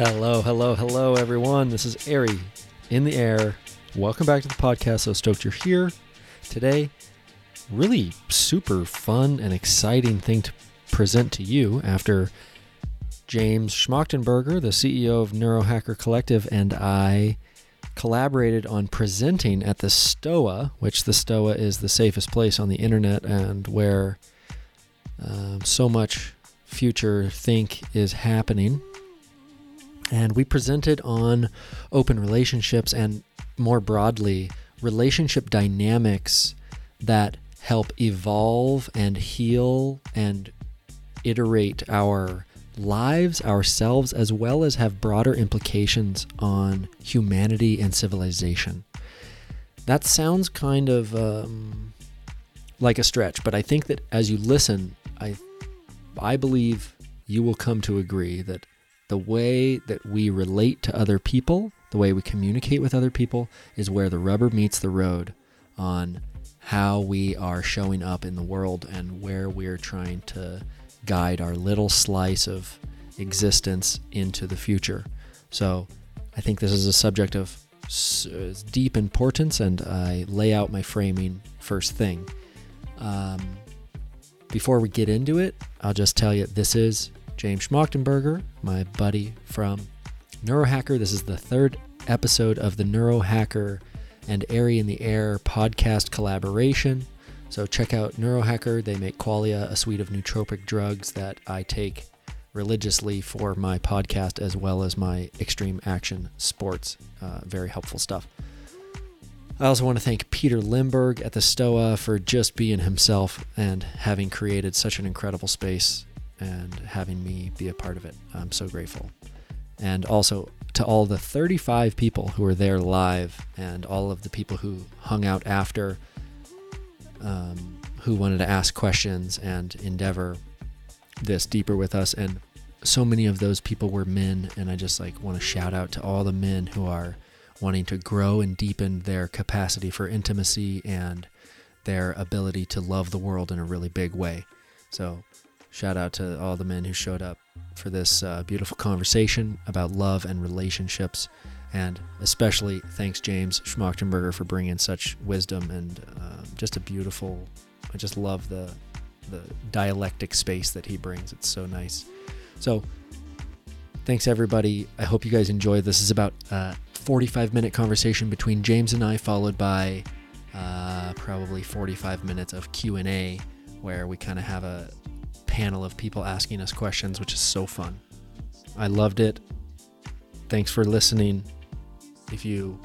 Hello, hello, hello, everyone. This is Ari in the air. Welcome back to the podcast. So stoked you're here today. Really super fun and exciting thing to present to you after James Schmachtenberger, the CEO of Neurohacker Collective, and I collaborated on presenting at the STOA, which the STOA is the safest place on the internet and where um, so much future think is happening. And we presented on open relationships and more broadly, relationship dynamics that help evolve and heal and iterate our lives, ourselves, as well as have broader implications on humanity and civilization. That sounds kind of um, like a stretch, but I think that as you listen, I, I believe you will come to agree that the way that we relate to other people, the way we communicate with other people, is where the rubber meets the road on how we are showing up in the world and where we're trying to guide our little slice of existence into the future. So I think this is a subject of deep importance, and I lay out my framing first thing. Um, before we get into it, I'll just tell you this is James Schmachtenberger, my buddy from Neurohacker. This is the third episode of the Neurohacker and Ari in the Air podcast collaboration. So check out Neurohacker. They make Qualia, a suite of nootropic drugs that I take religiously for my podcast as well as my extreme action sports. Uh, very helpful stuff. I also want to thank Peter Limberg at the STOA for just being himself and having created such an incredible space and having me be a part of it. I'm so grateful. And also to all the 35 people who were there live and all of the people who hung out after, um, who wanted to ask questions and endeavor this deeper with us. And so many of those people were men. And I just like want to shout out to all the men who are wanting to grow and deepen their capacity for intimacy and their ability to love the world in a really big way. So Shout out to all the men who showed up for this uh, beautiful conversation about love and relationships. And especially thanks, James Schmachtenberger, for bringing such wisdom and uh, just a beautiful. I just love the the dialectic space that he brings. It's so nice. So, thanks everybody. I hope you guys enjoy. This is about a 45 minute conversation between James and I, followed by uh, probably 45 minutes of Q and A, where we kind of have a panel of people asking us questions, which is so fun. I loved it. Thanks for listening. If you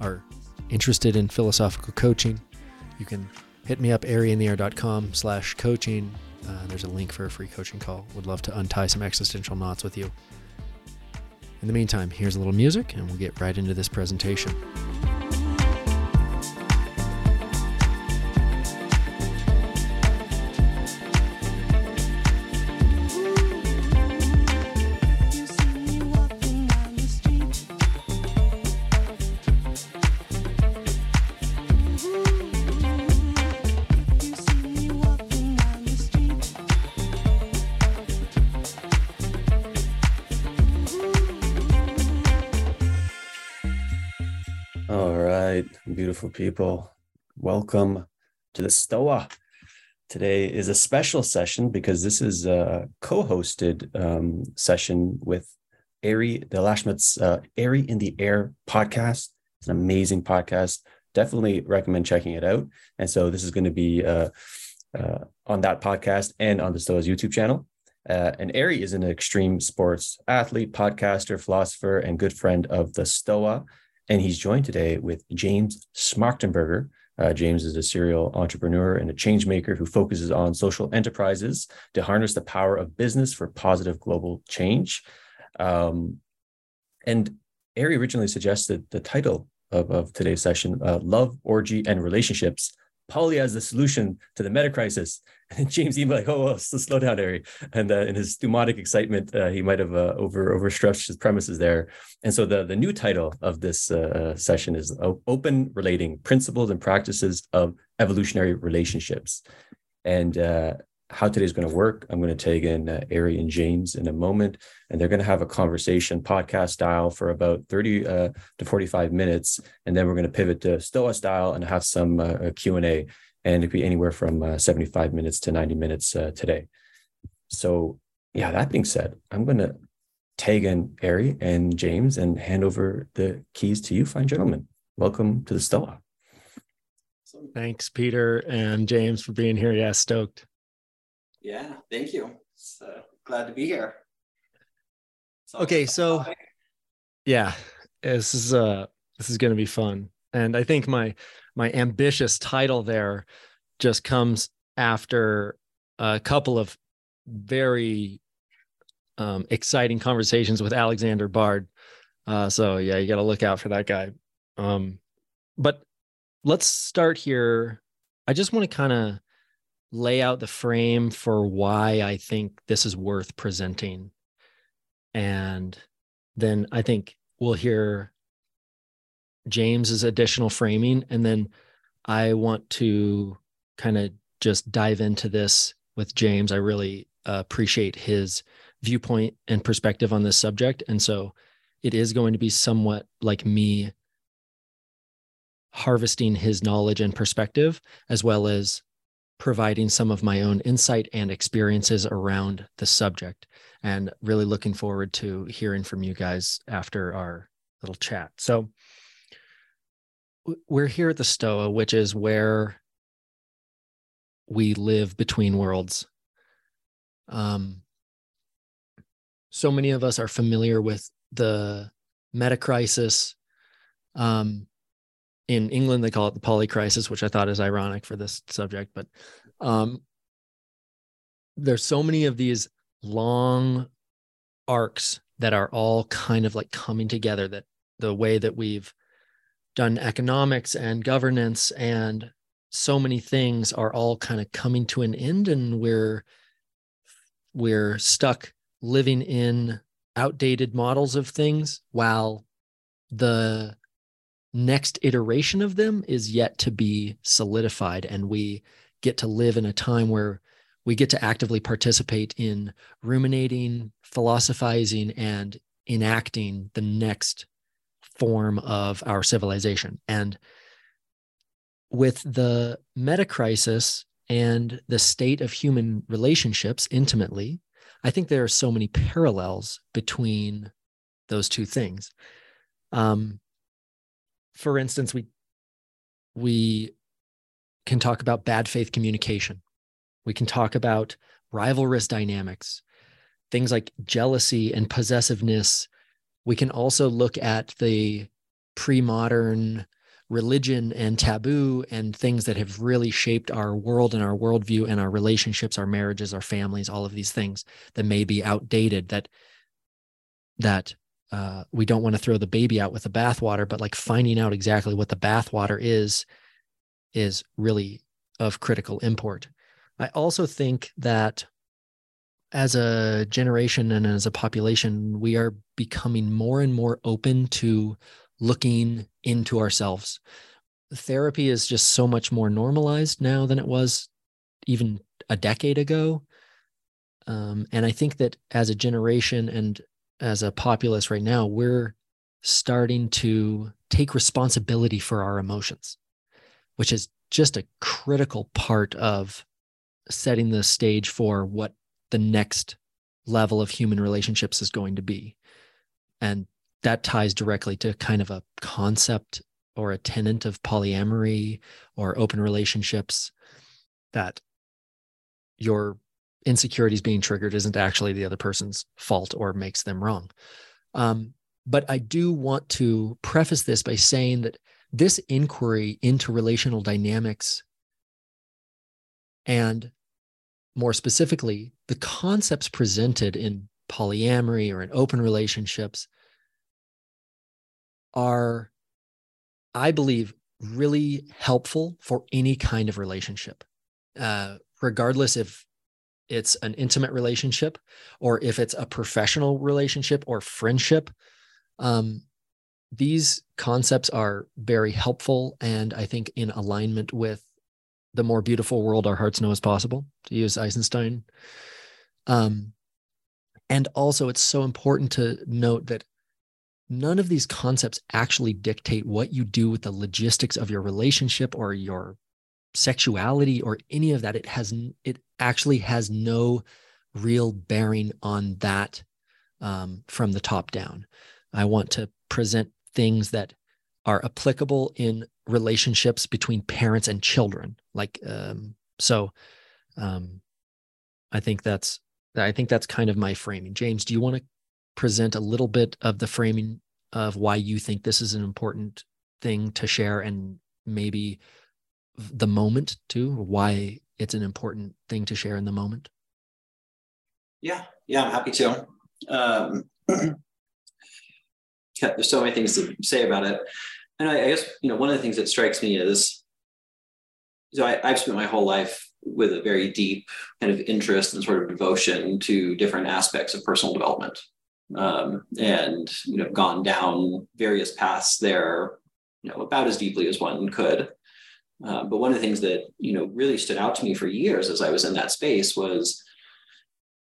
are interested in philosophical coaching, you can hit me up ariintheair.com slash coaching. Uh, there's a link for a free coaching call. Would love to untie some existential knots with you. In the meantime, here's a little music and we'll get right into this presentation. People. Welcome to the STOA. Today is a special session because this is a co-hosted um, session with Ari DeLashmutt's uh, Ari in the Air podcast. It's an amazing podcast. Definitely recommend checking it out. And so this is going to be uh, uh, on that podcast and on the STOA's YouTube channel. Uh, and Ari is an extreme sports athlete, podcaster, philosopher, and good friend of the STOA. And he's joined today with James Schmachtenberger. Uh, James is a serial entrepreneur and a change maker who focuses on social enterprises to harness the power of business for positive global change. Um, and Ari originally suggested the title of, of today's session, uh, Love, Orgy, and Relationships Poly as the solution to the meta crisis. And James Ema like, oh, well, slow down, Ari. And uh, in his thumotic excitement, uh, he might have uh, over overstretched his premises there. And so the, the new title of this uh, session is Open Relating Principles and Practices of Evolutionary Relationships. And uh, how today's going to work. I'm going to take in uh, Ari and James in a moment, and they're going to have a conversation podcast style for about 30 uh, to 45 minutes, and then we're going to pivot to Stoa style and have some Q and A, and it could be anywhere from uh, 75 minutes to 90 minutes uh, today. So, yeah, that being said, I'm going to tag in Ari and James and hand over the keys to you, fine gentlemen. Welcome to the Stoa. Thanks, Peter and James, for being here. Yeah, stoked. Yeah, thank you. So uh, glad to be here. So okay, so yeah, this is uh this is going to be fun. And I think my my ambitious title there just comes after a couple of very um, exciting conversations with Alexander Bard. Uh, so yeah, you got to look out for that guy. Um, but let's start here. I just want to kind of lay out the frame for why I think this is worth presenting. And then I think we'll hear James's additional framing. And then I want to kind of just dive into this with James. I really uh, appreciate his viewpoint and perspective on this subject. And so it is going to be somewhat like me harvesting his knowledge and perspective, as well as providing some of my own insight and experiences around the subject. And really looking forward to hearing from you guys after our little chat. So, we're here at the Stoa, which is where we live between worlds. Um, so many of us are familiar with the meta crisis. Um, in England, they call it the poly crisis, which I thought is ironic for this subject. But um, there's so many of these long arcs that are all kind of like coming together that the way that we've done economics and governance and so many things are all kind of coming to an end and we're we're stuck living in outdated models of things while the next iteration of them is yet to be solidified. And we get to live in a time where we get to actively participate in ruminating philosophizing and enacting the next form of our civilization and with the meta crisis and the state of human relationships intimately i think there are so many parallels between those two things um, for instance, we we can talk about bad faith communication. We can talk about rivalrous dynamics, things like jealousy and possessiveness. We can also look at the pre-modern religion and taboo and things that have really shaped our world and our worldview and our relationships, our marriages, our families, all of these things that may be outdated that that uh, we don't want to throw the baby out with the bathwater, but like finding out exactly what the bathwater is, is really of critical import. I also think that as a generation and as a population, we are becoming more and more open to looking into ourselves. Therapy is just so much more normalized now than it was even a decade ago. Um, and I think that as a generation and as a populace right now, we're starting to take responsibility for our emotions, which is just a critical part of setting the stage for what the next level of human relationships is going to be. And that ties directly to kind of a concept or a tenant of polyamory or open relationships that your insecurities being triggered isn't actually the other person's fault or makes them wrong. Um, but I do want to preface this by saying that this inquiry into relational dynamics and more specifically, the concepts presented in polyamory or in open relationships are, I believe, really helpful for any kind of relationship, uh, regardless if it's an intimate relationship or if it's a professional relationship or friendship um, these concepts are very helpful and i think in alignment with the more beautiful world our hearts know is possible, to use Eisenstein. Um, and also, it's so important to note that none of these concepts actually dictate what you do with the logistics of your relationship or your sexuality or any of that. It has, it actually has no real bearing on that um, from the top down. I want to present things that are applicable in relationships between parents and children. Like, um, so um, I think that's, I think that's kind of my framing. James, do you want to present a little bit of the framing of why you think this is an important thing to share and maybe the moment too, why it's an important thing to share in the moment? Yeah, yeah, I'm happy to. Um, there's so many things to say about it. And I, I, guess, you know, one of the things that strikes me is, so I, I've spent my whole life with a very deep kind of interest and sort of devotion to different aspects of personal development. Um, and, you know, gone down various paths there, you know, about as deeply as one could. Uh, but one of the things that, you know, really stood out to me for years as I was in that space was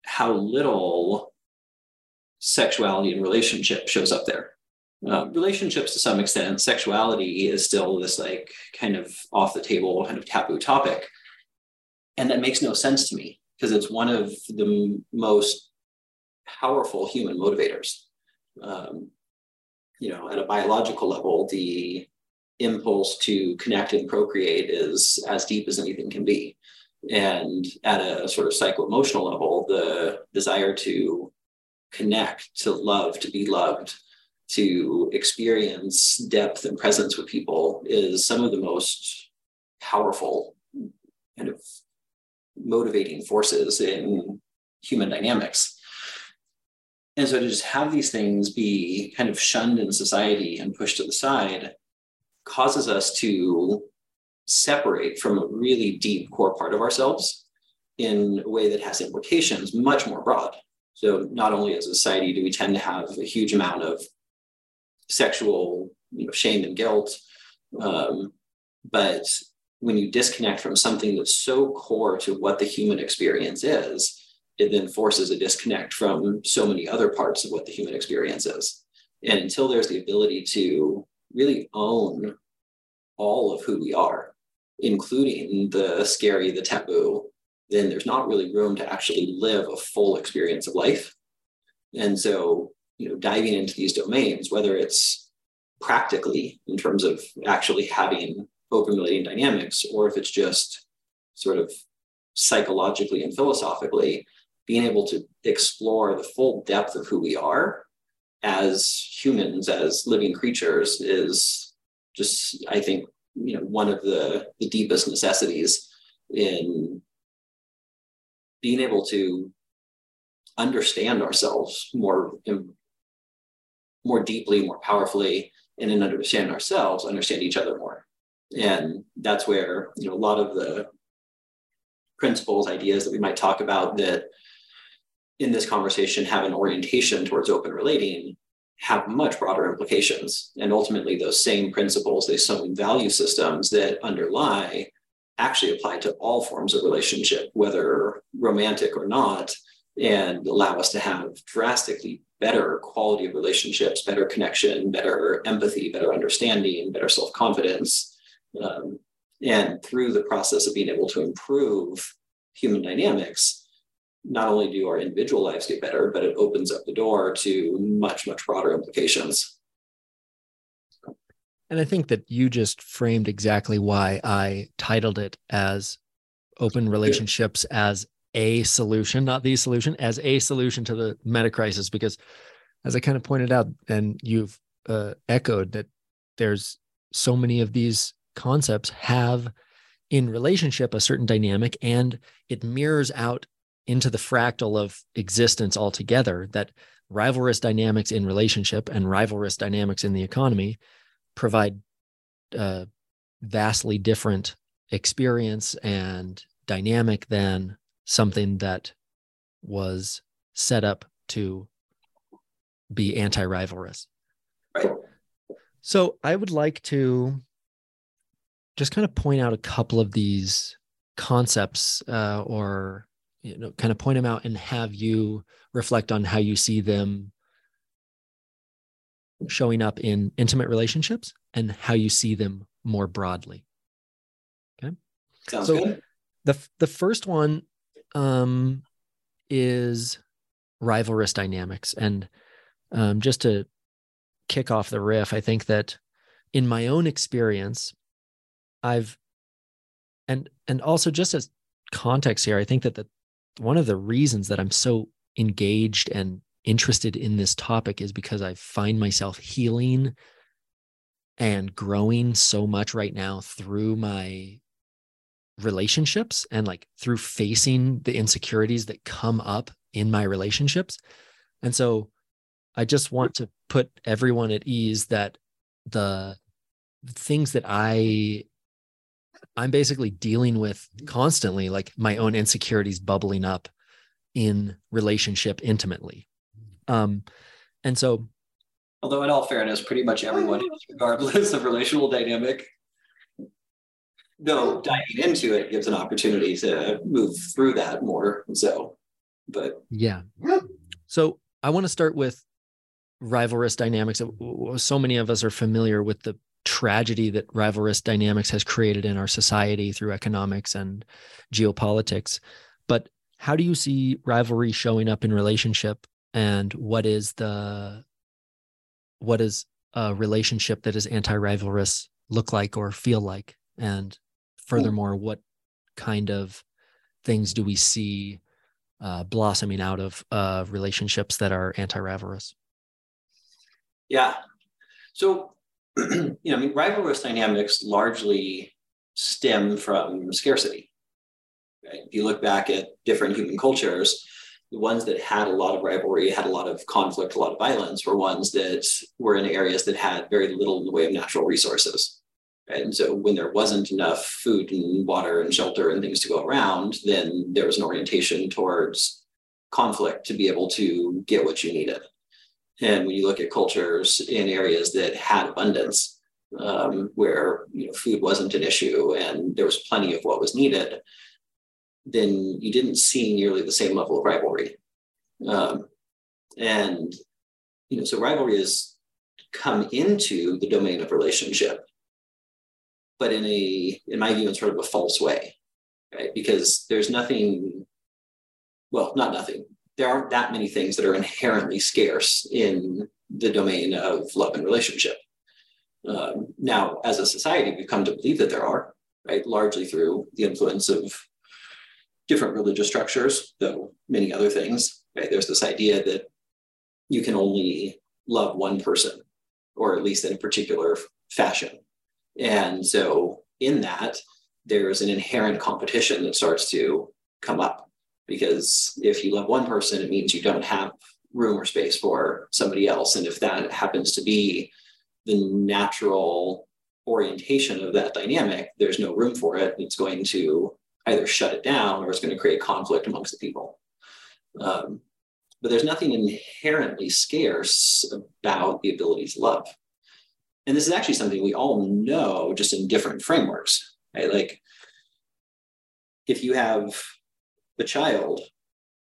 how little sexuality and relationship shows up there. Uh, relationships to some extent, sexuality is still this like kind of off the table, kind of taboo topic. And that makes no sense to me because it's one of the most powerful human motivators. Um, you know, at a biological level, the impulse to connect and procreate is as deep as anything can be. And at a sort of psycho emotional level, the desire to connect, to love, to be loved, to experience depth and presence with people is some of the most powerful kind of motivating forces in human dynamics. And so to just have these things be kind of shunned in society and pushed to the side causes us to separate from a really deep core part of ourselves in a way that has implications much more broad. So not only as a society do we tend to have a huge amount of sexual you know, shame and guilt, um, but when you disconnect from something that's so core to what the human experience is, it then forces a disconnect from so many other parts of what the human experience is. And until there's the ability to really own all of who we are, including the scary, the taboo, then there's not really room to actually live a full experience of life. And so, you know, diving into these domains, whether it's practically in terms of actually having open relating dynamics, or if it's just sort of psychologically and philosophically, being able to explore the full depth of who we are as humans, as living creatures, is just, I think, you know, one of the, the deepest necessities in being able to understand ourselves more more deeply more powerfully and in understanding ourselves understand each other more. And that's where you know a lot of the principles ideas that we might talk about that in this conversation have an orientation towards open relating have much broader implications. And ultimately those same principles those same value systems that underlie actually apply to all forms of relationship, whether romantic or not, and allow us to have drastically better quality of relationships, better connection, better empathy, better understanding, better self confidence. Um, and through the process of being able to improve human dynamics, not only do our individual lives get better, but it opens up the door to much, much broader implications. And I think that you just framed exactly why I titled it as open relationships as a solution, not the solution, as a solution to the meta crisis. Because as I kind of pointed out, and you've uh, echoed that there's so many of these concepts have in relationship a certain dynamic and it mirrors out into the fractal of existence altogether that rivalrous dynamics in relationship and rivalrous dynamics in the economy provide a vastly different experience and dynamic than something that was set up to be anti-rivalrous. Right. So I would like to just kind of point out a couple of these concepts uh, or you know kind of point them out and have you reflect on how you see them showing up in intimate relationships and how you see them more broadly okay sounds so good the the first one um, is rivalrous dynamics. And um, just to kick off the riff i think that in my own experience i've and and also just as context here i think that the one of the reasons that i'm so engaged and interested in this topic is because i find myself healing and growing so much right now through my relationships and like through facing the insecurities that come up in my relationships and so i just want to put everyone at ease that the things that i I'm basically dealing with constantly like my own insecurities bubbling up in relationship intimately. Um, and so, although in all fairness, pretty much everyone, regardless of relational dynamic, though diving into it gives an opportunity to move through that more. So, but yeah. So I want to start with rivalrous dynamics. So many of us are familiar with the tragedy that rivalrous dynamics has created in our society through economics and geopolitics. But how do you see rivalry showing up in relationship and what is the what is a relationship that is anti-rivalrous look like or feel like and furthermore what kind of things do we see uh, blossoming out of uh, relationships that are anti-rivalrous yeah so you know, I mean, rivalrous dynamics largely stem from scarcity. Right? If you look back at different human cultures, the ones that had a lot of rivalry, had a lot of conflict, a lot of violence, were ones that were in areas that had very little in the way of natural resources. And so when there wasn't enough food and water and shelter and things to go around, then there was an orientation towards conflict to be able to get what you needed. And when you look at cultures in areas that had abundance, um, where you know, food wasn't an issue and there was plenty of what was needed, then you didn't see nearly the same level of rivalry. Um, and you know, so rivalry has come into the domain of relationship, but in a, in my view, in sort of a false way, right? Because there's nothing, well, not nothing there aren't that many things that are inherently scarce in the domain of love and relationship. Um, now, as a society, we've come to believe that there are, right? Largely through the influence of different religious structures, though many other things. Right? There's this idea that you can only love one person, or at least in a particular fashion. And so, in that, there's an inherent competition that starts to come up because if you love one person, it means you don't have room or space for somebody else. And if that happens to be the natural orientation of that dynamic, there's no room for it. It's going to either shut it down or it's going to create conflict amongst the people. Um, but there's nothing inherently scarce about the ability to love. And this is actually something we all know just in different frameworks, right? Like if you have a child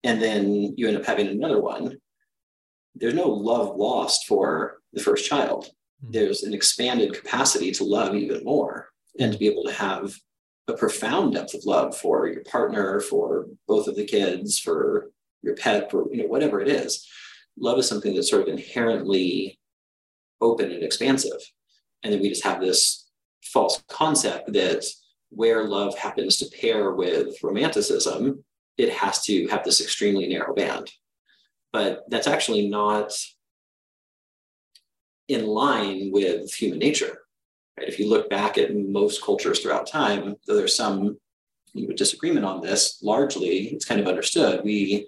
and then you end up having another one, there's no love lost for the first child. Mm-hmm. There's an expanded capacity to love even more and to be able to have a profound depth of love for your partner, for both of the kids, for your pet, for you know, whatever it is. Love is something that's sort of inherently open and expansive. And then we just have this false concept that where love happens to pair with romanticism, it has to have this extremely narrow band. But that's actually not in line with human nature. Right? If you look back at most cultures throughout time, though there's some disagreement on this, largely it's kind of understood. We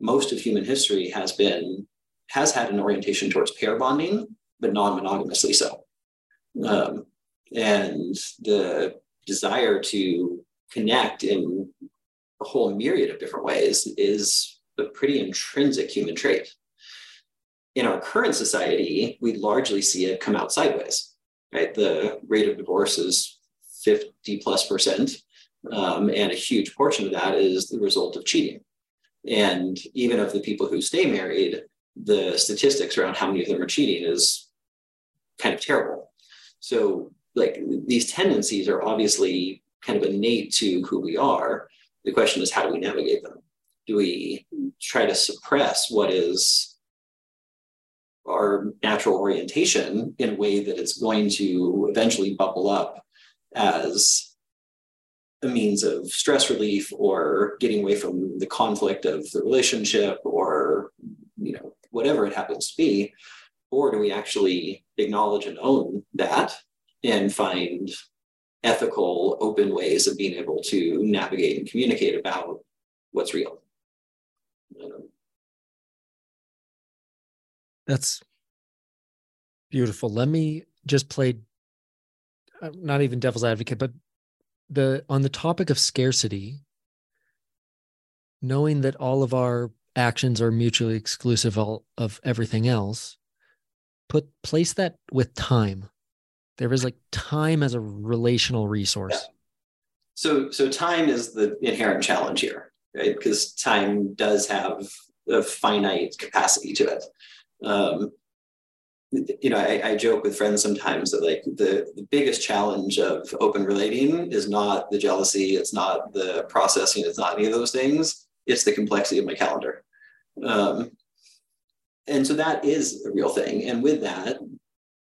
most of human history has been has had an orientation towards pair bonding, but non-monogamously so. Um, and the desire to connect in a whole myriad of different ways is a pretty intrinsic human trait. In our current society, we largely see it come out sideways, right? The rate of divorce is 50 plus percent. Um, and a huge portion of that is the result of cheating. And even of the people who stay married, the statistics around how many of them are cheating is kind of terrible. So, like, these tendencies are obviously kind of innate to who we are. The question is, how do we navigate them? Do we try to suppress what is our natural orientation in a way that it's going to eventually bubble up as a means of stress relief or getting away from the conflict of the relationship or whatever it happens to be or do we actually acknowledge and own that and find ethical open ways of being able to navigate and communicate about what's real? Um, that's beautiful. Let me just play uh, not even devil's advocate but the on the topic of scarcity knowing that all of our actions are mutually exclusive of everything else put place that with time there is like time as a relational resource yeah. so so time is the inherent challenge here right because time does have a finite capacity to it um, you know, I, I, joke with friends sometimes that like the, the biggest challenge of open relating is not the jealousy, it's not the processing, it's not any of those things. It's the complexity of my calendar. Um, and so that is a real thing. And with that,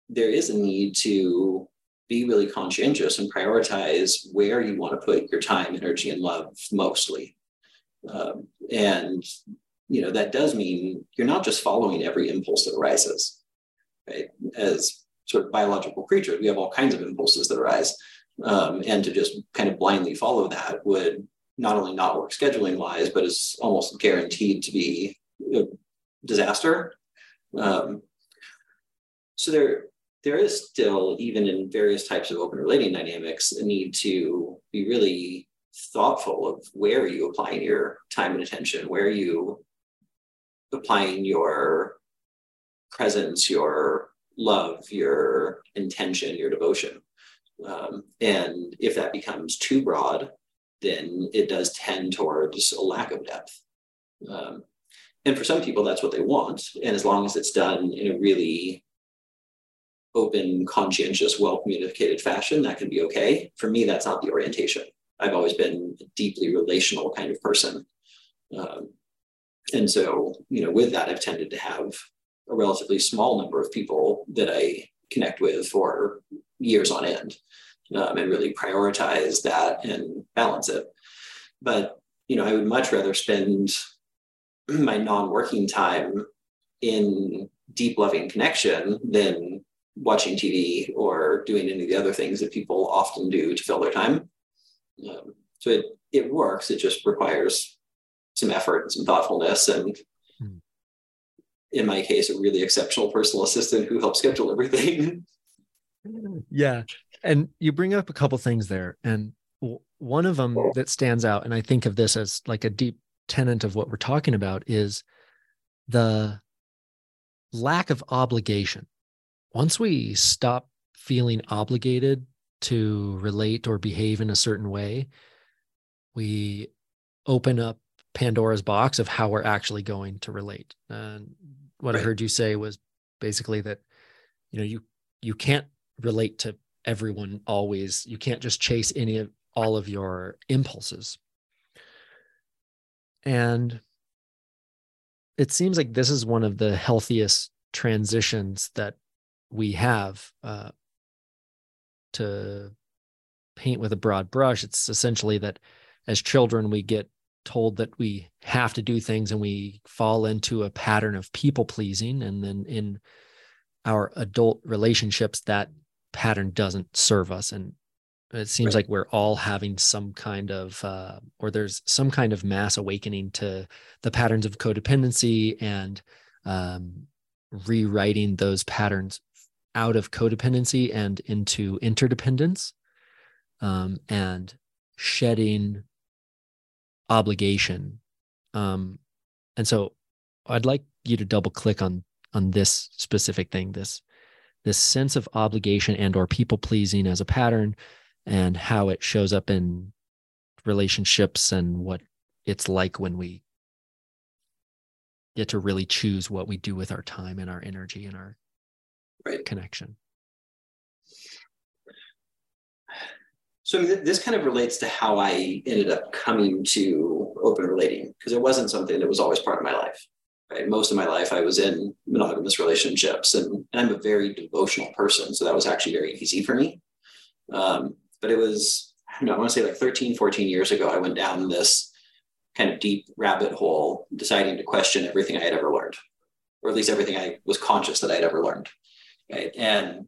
there is a need to be really conscientious and prioritize where you want to put your time, energy, and love mostly. Um, and you know that does mean you're not just following every impulse that arises right? As sort of biological creatures, we have all kinds of impulses that arise. Um, and to just kind of blindly follow that would not only not work scheduling wise, but is almost guaranteed to be a disaster. Um, so there, there is still, even in various types of open relating dynamics, a need to be really thoughtful of where are you applying your time and attention, where are you applying your presence, your love, your intention, your devotion. Um, and if that becomes too broad, then it does tend towards a lack of depth. Um, and for some people, that's what they want. And as long as it's done in a really open, conscientious, well communicated fashion, that can be okay. For me, that's not the orientation. I've always been a deeply relational kind of person. Um, and so, you know, with that, I've tended to have a relatively small number of people that I connect with for years on end um, and really prioritize that and balance it. But, you know, I would much rather spend my non-working time in deep loving connection than watching TV or doing any of the other things that people often do to fill their time. Um, so it, it works. It just requires some effort and some thoughtfulness and in my case, a really exceptional personal assistant who helps schedule everything. yeah. And you bring up a couple things there. And one of them that stands out, and I think of this as like a deep tenet of what we're talking about, is the lack of obligation. Once we stop feeling obligated to relate or behave in a certain way, we open up Pandora's box of how we're actually going to relate. And what right. I heard you say was basically that, you know, you you can't relate to everyone always. You can't just chase any of all of your impulses. And it seems like this is one of the healthiest transitions that we have uh, to paint with a broad brush. It's essentially that as children, we get told that we have to do things and we fall into a pattern of people pleasing and then in our adult relationships that pattern doesn't serve us and it seems right. like we're all having some kind of uh, or there's some kind of mass awakening to the patterns of codependency and um, rewriting those patterns out of codependency and into interdependence um, and shedding obligation. Um, and so I'd like you to double click on on this specific thing, this this sense of obligation and or people pleasing as a pattern and how it shows up in relationships and what it's like when we get to really choose what we do with our time and our energy and our right. connection. So this kind of relates to how I ended up coming to open relating because it wasn't something that was always part of my life. Right, most of my life I was in monogamous relationships, and, and I'm a very devotional person, so that was actually very easy for me. Um, but it was, I, know, I want to say like 13, 14 years ago, I went down this kind of deep rabbit hole, deciding to question everything I had ever learned, or at least everything I was conscious that I had ever learned. Right, and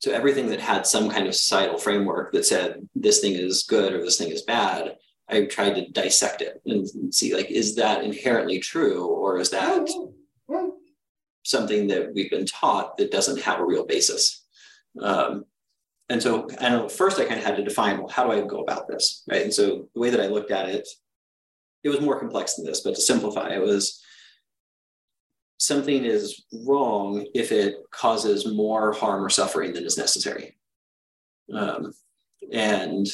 so everything that had some kind of societal framework that said this thing is good or this thing is bad, I tried to dissect it and see like, is that inherently true or is that something that we've been taught that doesn't have a real basis? Um, and so I know first I kind of had to define, well, how do I go about this? Right. And so the way that I looked at it, it was more complex than this, but to simplify, it was something is wrong if it causes more harm or suffering than is necessary. Um, and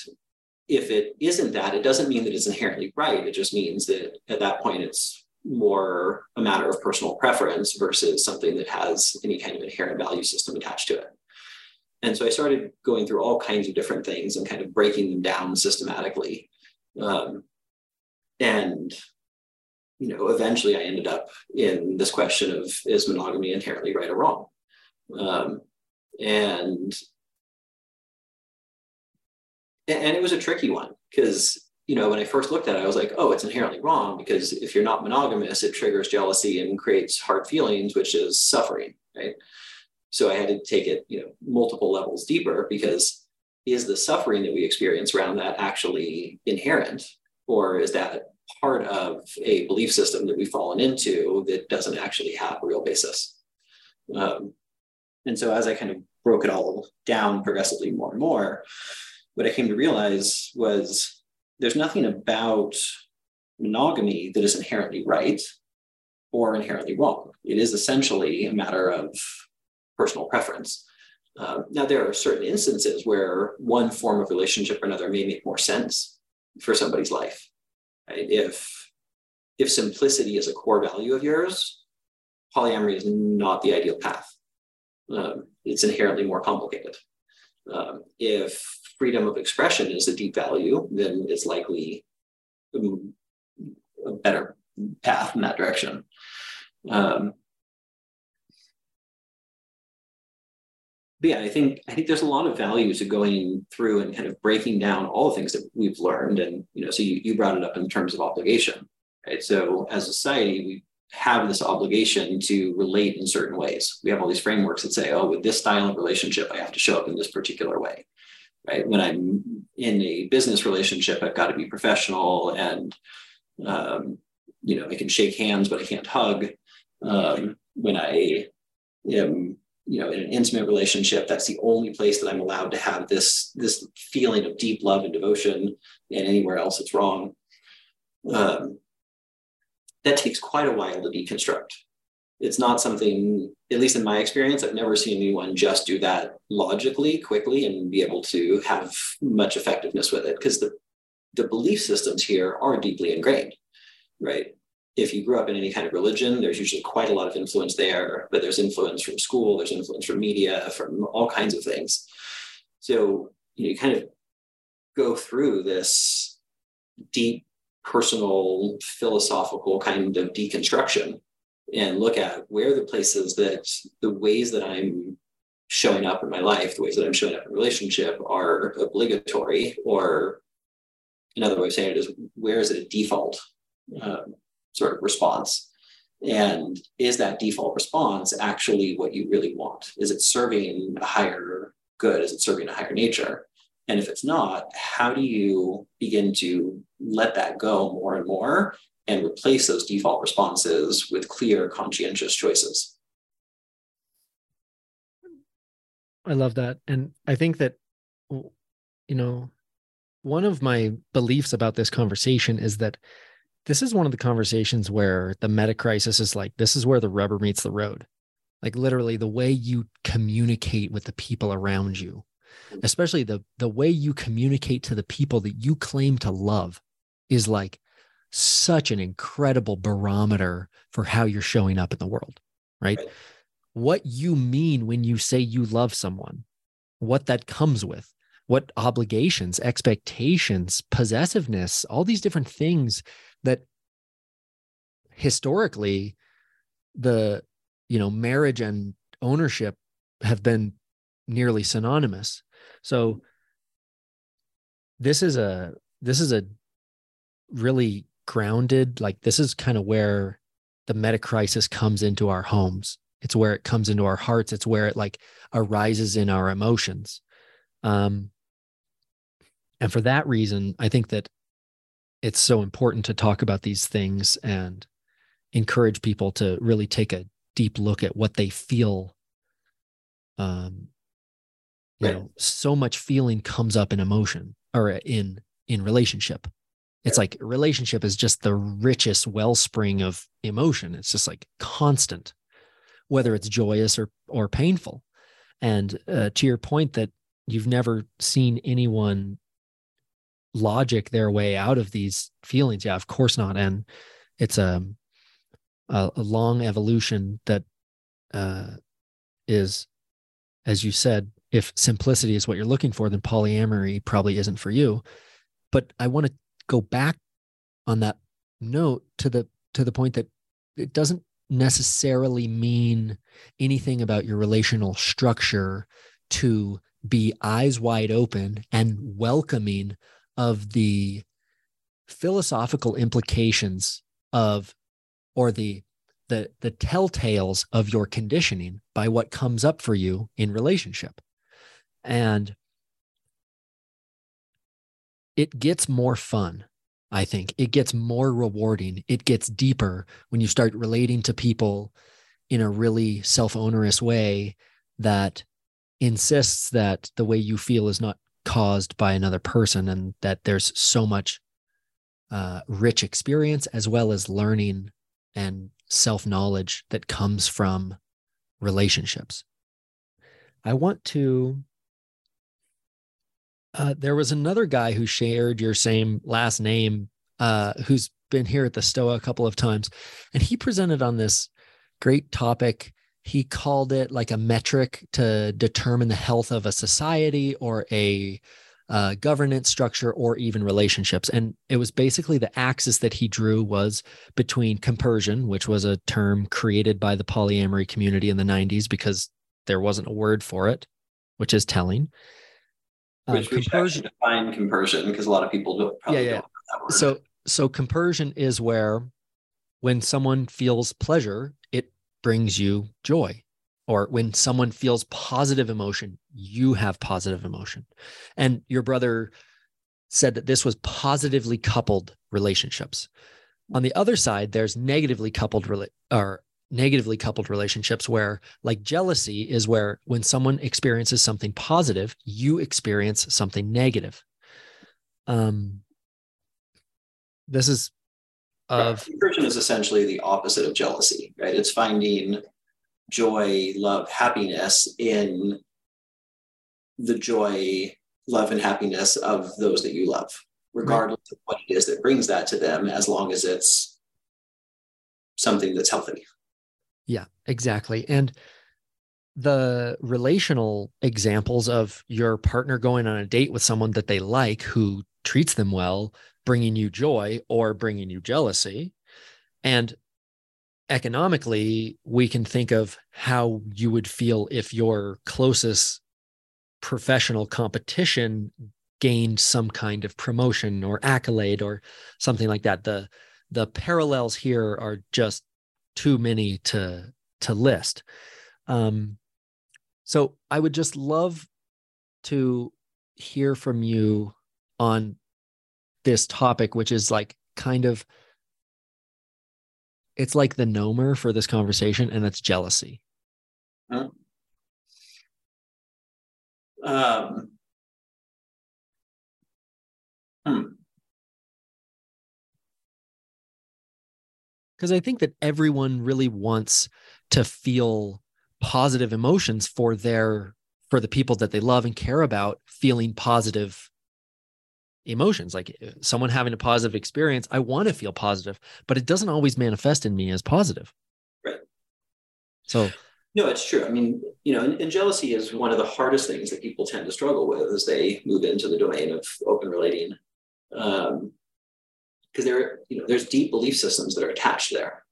if it isn't that, it doesn't mean that it's inherently right. It just means that at that point it's more a matter of personal preference versus something that has any kind of inherent value system attached to it. And so I started going through all kinds of different things and kind of breaking them down systematically. Um, and you know, eventually I ended up in this question of is monogamy inherently right or wrong? Um, and and it was a tricky one because you know when I first looked at it, I was like, oh, it's inherently wrong because if you're not monogamous, it triggers jealousy and creates hard feelings, which is suffering, right? So I had to take it, you know, multiple levels deeper because is the suffering that we experience around that actually inherent, or is that part of a belief system that we've fallen into that doesn't actually have a real basis. Um, and so as I kind of broke it all down progressively more and more, what I came to realize was there's nothing about monogamy that is inherently right or inherently wrong. It is essentially a matter of personal preference. Uh, now, there are certain instances where one form of relationship or another may make more sense for somebody's life. Right? If if simplicity is a core value of yours, polyamory is not the ideal path. Um, it's inherently more complicated. Um, if freedom of expression is a deep value, then it's likely a better path in that direction. Um, but yeah, I think I think there's a lot of value to going through and kind of breaking down all the things that we've learned. And you know, so you, you brought it up in terms of obligation, right? So as a society, we have this obligation to relate in certain ways. We have all these frameworks that say, oh, with this style of relationship, I have to show up in this particular way. Right. When I'm in a business relationship, I've got to be professional and um, you know, I can shake hands, but I can't hug. Um, when I am you know in an intimate relationship that's the only place that i'm allowed to have this this feeling of deep love and devotion and anywhere else it's wrong um, that takes quite a while to deconstruct it's not something at least in my experience i've never seen anyone just do that logically quickly and be able to have much effectiveness with it because the the belief systems here are deeply ingrained right if you grew up in any kind of religion, there's usually quite a lot of influence there, but there's influence from school, there's influence from media, from all kinds of things. So you, know, you kind of go through this deep personal philosophical kind of deconstruction and look at where the places that the ways that I'm showing up in my life, the ways that I'm showing up in relationship are obligatory, or another way of saying it is where is it a default? Um, sort of response. And is that default response actually what you really want? Is it serving a higher good? Is it serving a higher nature? And if it's not, how do you begin to let that go more and more and replace those default responses with clear, conscientious choices? I love that. And I think that, you know, one of my beliefs about this conversation is that this is one of the conversations where the meta crisis is like this is where the rubber meets the road like literally the way you communicate with the people around you especially the the way you communicate to the people that you claim to love is like such an incredible barometer for how you're showing up in the world right, right. what you mean when you say you love someone what that comes with what obligations expectations possessiveness all these different things that historically the you know marriage and ownership have been nearly synonymous so this is a this is a really grounded like this is kind of where the meta crisis comes into our homes. It's where it comes into our hearts. It's where it like arises in our emotions. Um and for that reason i think that it's so important to talk about these things and encourage people to really take a deep look at what they feel um you know so much feeling comes up in emotion or in in relationship it's like relationship is just the richest wellspring of emotion. It's just like constant whether it's joyous or or painful. And uh, to your point that you've never seen anyone logic their way out of these feelings yeah of course not. And it's a a, a long evolution that uh, is as you said if simplicity is what you're looking for, then polyamory probably isn't for you. But I want to go back on that note to the to the point that it doesn't necessarily mean anything about your relational structure to be eyes wide open and welcoming of the philosophical implications of or the the the telltales of your conditioning by what comes up for you in relationship. And it gets more fun i think. It gets more rewarding. It gets deeper when you start relating to people in a really self-onerous way that insists that the way you feel is not caused by another person and that there's so much uh, rich experience as well as learning and self-knowledge that comes from relationships. I want to uh, there was another guy who shared your same last name, uh, who's been here at the Stoa a couple of times, and he presented on this great topic. He called it like a metric to determine the health of a society or a uh, governance structure or even relationships. And it was basically the axis that he drew was between compersion, which was a term created by the polyamory community in the 90s because there wasn't a word for it, which is telling. Which um, we compersion, should define compersion because a lot of people don't probably yeah, yeah. don't So so compersion is where when someone feels pleasure, it brings you joy. Or when someone feels positive emotion, you have positive emotion. And your brother said that this was positively coupled relationships. On the other side, there's negatively coupled rela- or negatively coupled relationships where like jealousy is where when someone experiences something positive you experience something negative um this is of right. is essentially the opposite of jealousy right it's finding joy love happiness in the joy love and happiness of those that you love regardless right. of what it is that brings that to them as long as it's something that's healthy yeah, exactly. And the relational examples of your partner going on a date with someone that they like who treats them well, bringing you joy or bringing you jealousy. And economically, we can think of how you would feel if your closest professional competition gained some kind of promotion or accolade or something like that. The the parallels here are just too many to to list. Um, so I would just love to hear from you on this topic, which is like kind of it's like the nomer for this conversation, and it's jealousy. Um, hmm. Because I think that everyone really wants to feel positive emotions for their for the people that they love and care about feeling positive emotions. Like uh, someone having a positive experience i want to feel positive but it doesn't always manifest in me as positive. Right. So no it's true. I mean you know and, and, jealousy is one of the hardest things that people tend to struggle with as they move into the domain of open relating. Um because there you know there's deep belief systems that are attached there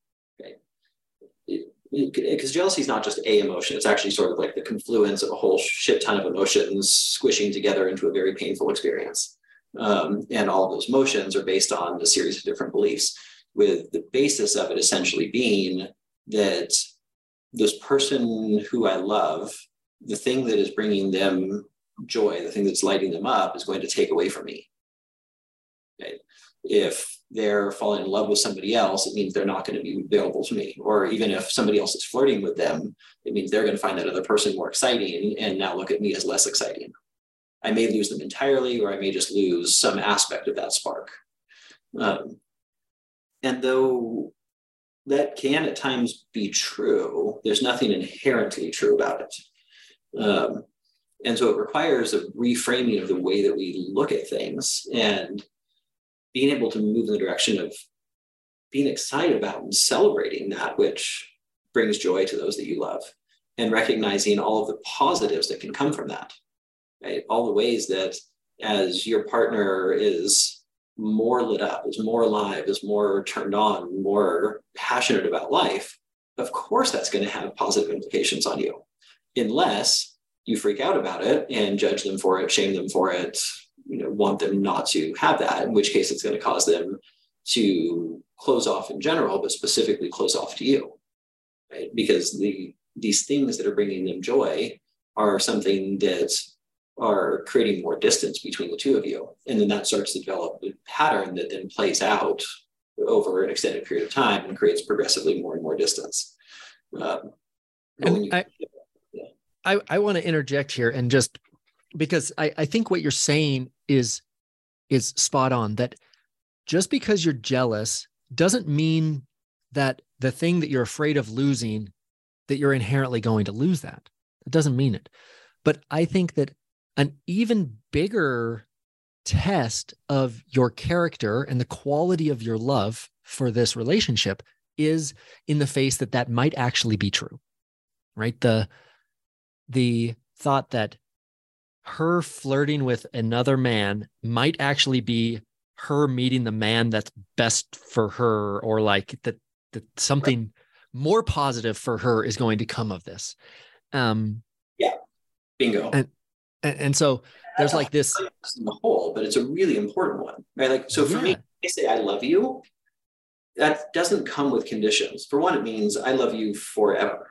because jealousy is not just a emotion it's actually sort of like the confluence of a whole shit ton of emotions squishing together into a very painful experience um, and all of those motions are based on a series of different beliefs, with the basis of it essentially being that this person who I love, the thing that is bringing them joy, the thing that's lighting them up, is going to take away from me. Okay? If they're falling in love with somebody else, it means they're not going to be available to me. Or even if somebody else is flirting with them, it means they're going to find that other person more exciting and now look at me as less exciting. I may lose them entirely, or I may just lose some aspect of that spark. Um, and though that can at times be true, there's nothing inherently true about it. Um, and so it requires a reframing of the way that we look at things and being able to move in the direction of being excited about and celebrating that which brings joy to those that you love and recognizing all of the positives that can come from that right? All the ways that as your partner is more lit up, is more alive, is more turned on, more passionate about life, of course that's going to have positive implications on you, unless you freak out about it and judge them for it, shame them for it, you know, want them not to have that, in which case it's going to cause them to close off in general, but specifically close off to you, right? Because the these things that are bringing them joy are something that are creating more distance between the two of you. And then that starts to develop a pattern that then plays out over an extended period of time and creates progressively more and more distance. Um, and you, I, yeah. I, I want to interject here and just because I, I think what you're saying is is spot on that just because you're jealous doesn't mean that the thing that you're afraid of losing that you're inherently going to lose that. It doesn't mean it. But i think that an even bigger test of your character and the quality of your love for this relationship is in the face that that might actually be true right? The the thought that her flirting with another man might actually be her meeting the man that's best for her or like that that something right. more positive for her is going to come of this um yeah bingo and and, and so there's like this in the whole, but it's a really important one, right? Like, so for yeah. me, I say I love you. That doesn't come with conditions. For one, it means I love you forever,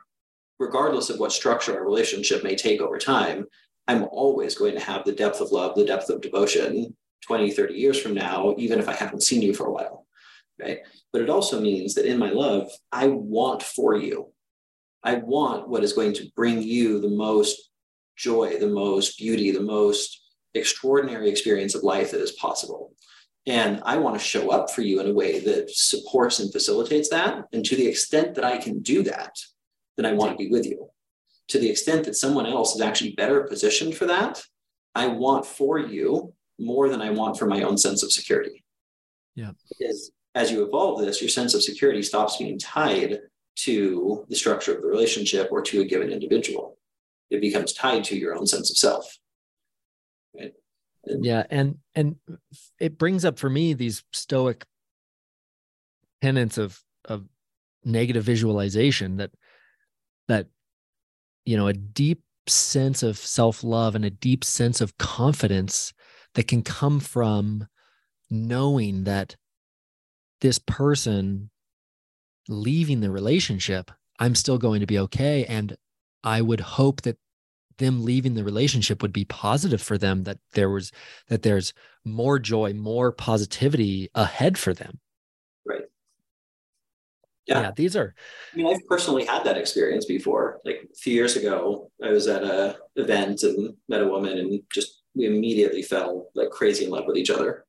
regardless of what structure our relationship may take over time. I'm always going to have the depth of love, the depth of devotion 20, 30 years from now, even if I haven't seen you for a while. Right. But it also means that in my love, I want for you. I want what is going to bring you the most joy, the most beauty, the most extraordinary experience of life that is possible. And I want to show up for you in a way that supports and facilitates that. And to the extent that I can do that, then I want to be with you. To the extent that someone else is actually better positioned for that, I want for you more than I want for my own sense of security. Yeah. Because as you evolve this, your sense of security stops being tied to the structure of the relationship or to a given individual it becomes tied to your own sense of self right? and, yeah and and it brings up for me these stoic tenets of of negative visualization that that you know a deep sense of self-love and a deep sense of confidence that can come from knowing that this person leaving the relationship i'm still going to be okay. And I would hope that them leaving the relationship would be positive for them that there was that there's more joy more positivity ahead for them. Right yeah. yeah. these are i mean i've personally had that experience before like a few years ago i was at a event and met a woman and just we immediately fell like crazy in love with each other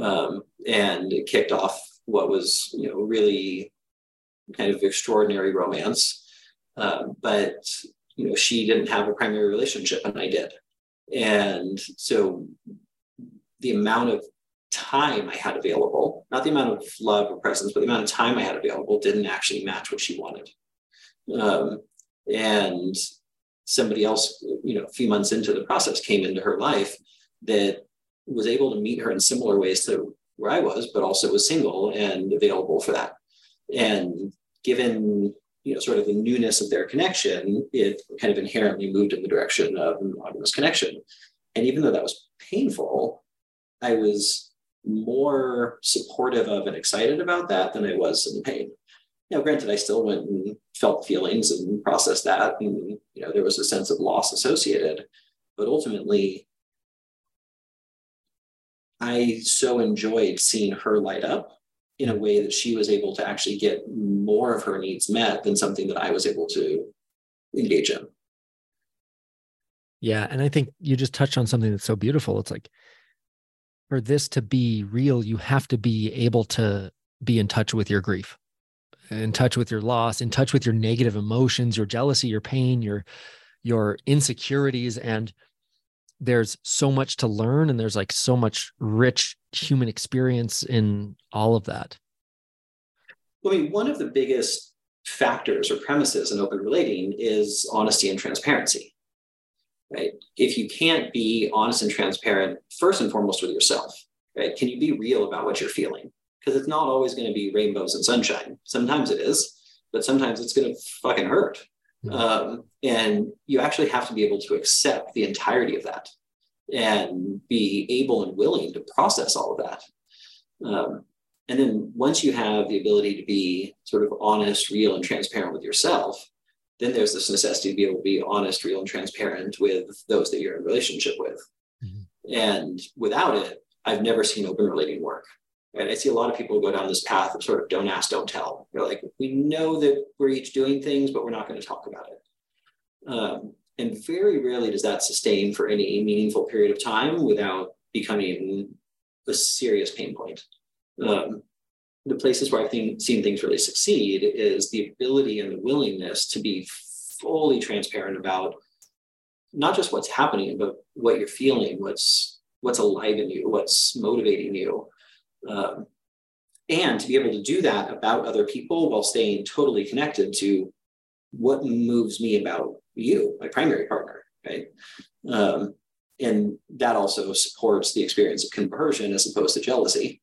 um, and it kicked off what was you know really kind of extraordinary romance um, but you know, she didn't have a primary relationship and I did. And so the amount of time I had available, not the amount of love or presence, but the amount of time I had available didn't actually match what she wanted. Um, and somebody else, you know, a few months into the process came into her life that was able to meet her in similar ways to where I was, but also was single and available for that. And given you know sort of the newness of their connection, it kind of inherently moved in the direction of a monogamous connection. And even though that was painful, I was more supportive of and excited about that than I was in pain. Now, granted, I still went and felt feelings and processed that, and you know there was a sense of loss associated, but ultimately, I so enjoyed seeing her light up in a way that she was able to actually get more of her needs met than something that I was able to engage in. Yeah. And I think you just touched on something that's so beautiful. It's like for this to be real, you have to be able to be in touch with your grief, in touch with your loss, in touch with your negative emotions, your jealousy, your pain, your your insecurities. And there's so much to learn and there's like so much rich human experience in all of that. I mean one of the biggest factors or premises in open relating is honesty and transparency right? If you can't be honest and transparent first and foremost with yourself right? Can you be real about what you're feeling? Because it's not always going to be rainbows and sunshine. Sometimes it is but sometimes it's going to fucking hurt. Um, and you actually have to be able to accept the entirety of that and be able and willing to process all of that. Um, and then once you have the ability to be sort of honest, real, and transparent with yourself, then there's this necessity to be able to be honest, real, and transparent with those that you're in relationship with. Mm-hmm. And without it, I've never seen open relating work. And I see a lot of people go down this path of sort of don't ask, don't tell. They're like, we know that we're each doing things, but we're not going to talk about it. Um, and very rarely does that sustain for any meaningful period of time without becoming a serious pain point. Um, the places where I've seen things really succeed is the ability and the willingness to be fully transparent about not just what's happening, but what you're feeling, what's what's alive in you, what's motivating you, um, and to be able to do that about other people while staying totally connected to what moves me about you, my primary partner, right? Um, and that also supports the experience of compersion as opposed to jealousy.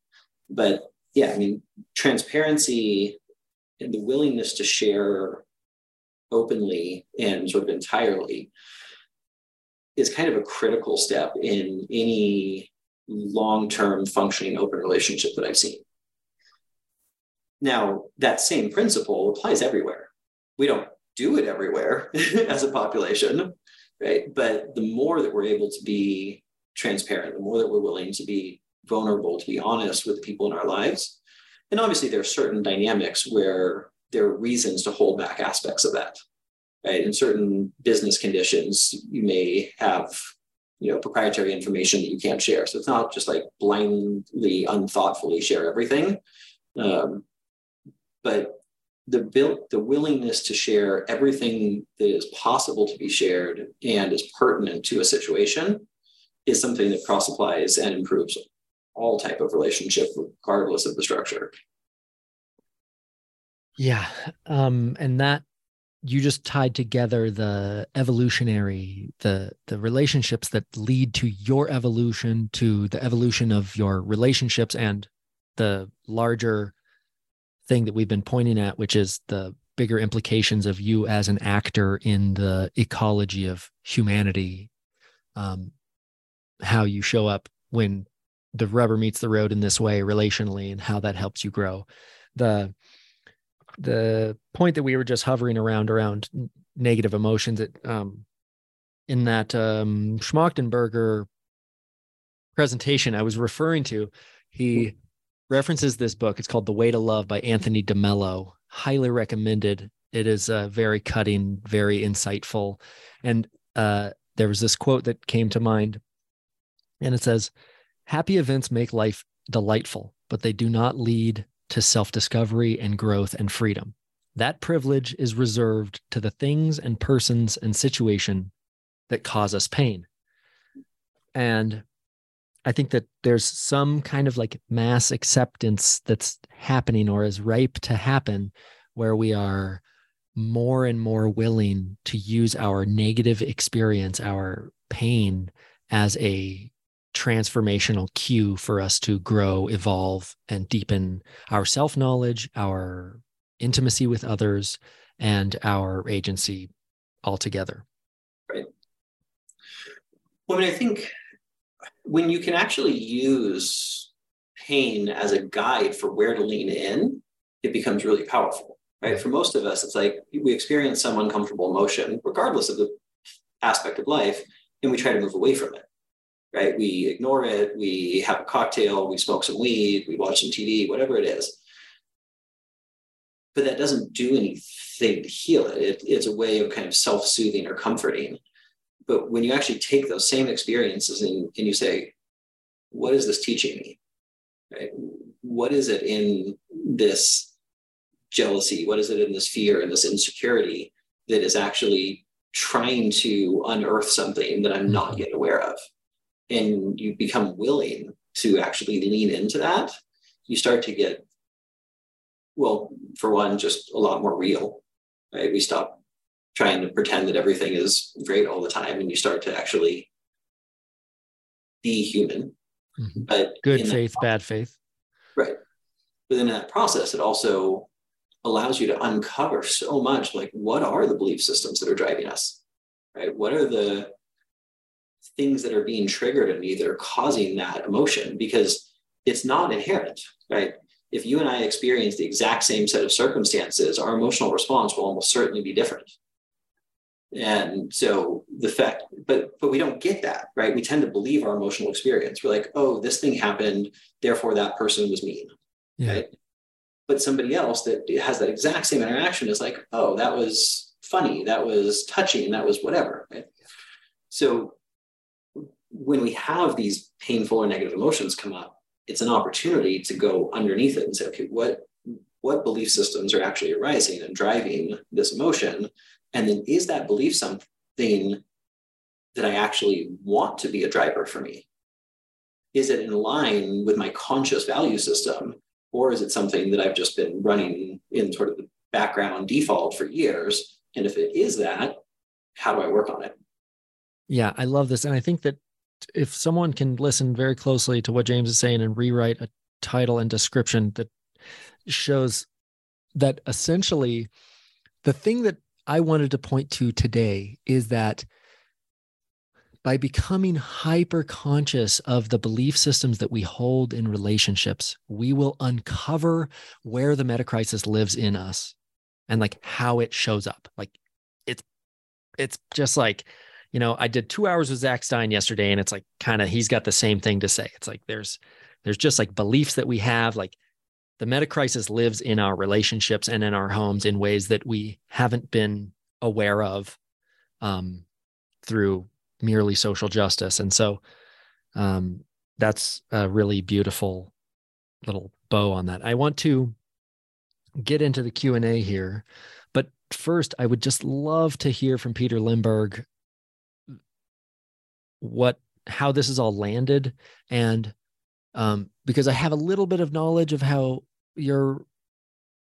But yeah, I mean, transparency and the willingness to share openly and sort of entirely is kind of a critical step in any long-term functioning open relationship that I've seen. Now, that same principle applies everywhere. We don't do it everywhere as a population, right? But the more that we're able to be transparent, the more that we're willing to be vulnerable, to be honest with the people in our lives. And obviously, there are certain dynamics where there are reasons to hold back aspects of that. Right? In certain business conditions, you may have you know proprietary information that you can't share. So it's not just like blindly, unthoughtfully share everything. Um, but the built the willingness to share everything that is possible to be shared and is pertinent to a situation is something that cross applies and improves all type of relationship regardless of the structure. Yeah um and that you just tied together the evolutionary the the relationships that lead to your evolution to the evolution of your relationships and the larger thing that we've been pointing at, which is the bigger implications of you as an actor in the ecology of humanity, um, how you show up when the rubber meets the road in this way relationally, and how that helps you grow. The the point that we were just hovering around around negative emotions, it, um, in that um, Schmachtenberger presentation I was referring to, he references this book. It's called The Way to Love by Anthony DeMello. Highly recommended. It is uh, very cutting, very insightful. And uh, there was this quote that came to mind, and it says, Happy events make life delightful, but they do not lead to self discovery and growth and freedom. that privilege is reserved to the things and persons and situation that cause us pain. And I think that there's some kind of like mass acceptance that's happening or is ripe to happen where we are more and more willing to use our negative experience, our pain, as a transformational cue for us to grow, evolve, and deepen our self knowledge, our intimacy with others, and our agency altogether. Right. Well, I mean, I think when you can actually use pain as a guide for where to lean in, it becomes really powerful. Right. For most of us, it's like we experience some uncomfortable emotion, regardless of the aspect of life, and we try to move away from it right? We ignore it, we have a cocktail, we smoke some weed, we watch some TV, whatever it is. But that doesn't do anything to heal it. it it's a way of kind of self soothing or comforting. But when you actually take those same experiences and, and you say, what is this teaching me? Right? What is it in this jealousy? What is it in this fear and this insecurity that is actually trying to unearth something that I'm not mm-hmm. yet aware of? And you become willing to actually lean into that, you start to get, well, for one, just a lot more real, right? We stop trying to pretend that everything is great all the time and you start to actually be human. Mm-hmm. But good faith, process, bad faith. Right. But in that process, it also allows you to uncover so much like what are the belief systems that are driving us? Right? What are the things that are being triggered in me that are causing that emotion because it's not inherent, right? If you and I experience the exact same set of circumstances, our emotional response will almost certainly be different. And so the fact, but but we don't get that, right? We tend to believe our emotional experience. We're like, oh, this thing happened, therefore that person was mean. Yeah. Right. But somebody else that has that exact same interaction is like, oh, that was funny, that was touching, that was whatever. Right. So when we have these painful or negative emotions come up, it's an opportunity to go underneath it and say, okay, what what belief systems are actually arising and driving this emotion? And then is that belief something that I actually want to be a driver for me? Is it in line with my conscious value system? Or is it something that I've just been running in sort of the background default for years? And if it is that, how do I work on it? Yeah, I love this. And I think that if someone can listen very closely to what James is saying and rewrite a title and description that shows that essentially the thing that I wanted to point to today is that by becoming hyper conscious of the belief systems that we hold in relationships, we will uncover where the metacrisis lives in us and like how it shows up. Like it's it's just like you know, I did two hours with Zach Stein yesterday, and it's like kind of he's got the same thing to say. It's like there's there's just like beliefs that we have, like the meta crisis lives in our relationships and in our homes in ways that we haven't been aware of um, through merely social justice. And so um, that's a really beautiful little bow on that. I want to get into the Q&A here, but first I would just love to hear from Peter Limberg what how this is all landed. And um, because I have a little bit of knowledge of how your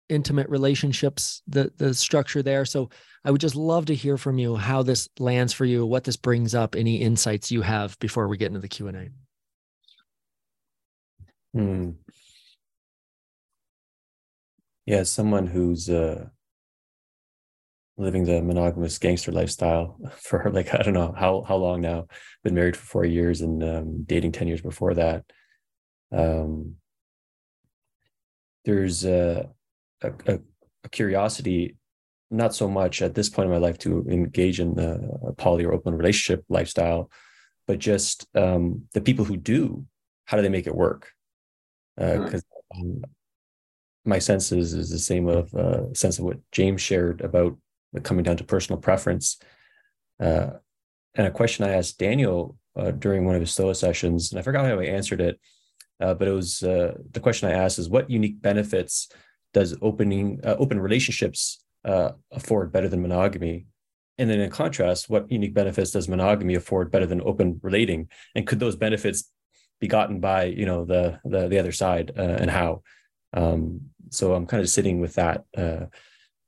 intimate relationships the the structure there. So I would just love to hear from you how this lands for you what this brings up any insights you have before we get into the Q&A hmm. yeah someone who's uh living the monogamous gangster lifestyle for like I don't know how how long now. Been married for four years and um, dating ten years before that. Um, there's a, a, a, curiosity, not so much at this point in my life to engage in a poly or open relationship lifestyle, but just um, the people who do, how do they make it work? Because uh, um, my sense is, is the same of uh, sense of what James shared about coming down to personal preference. Uh, and a question I asked Daniel uh, during one of his Stoa sessions, and I forgot how I answered it, uh, but it was uh, the question I asked is what unique benefits does opening uh, open relationships uh, afford better than monogamy? And then in contrast, what unique benefits does monogamy afford better than open relating? And could those benefits be gotten by you know the the, the other side uh, and how? Um, so I'm kind of sitting with that uh,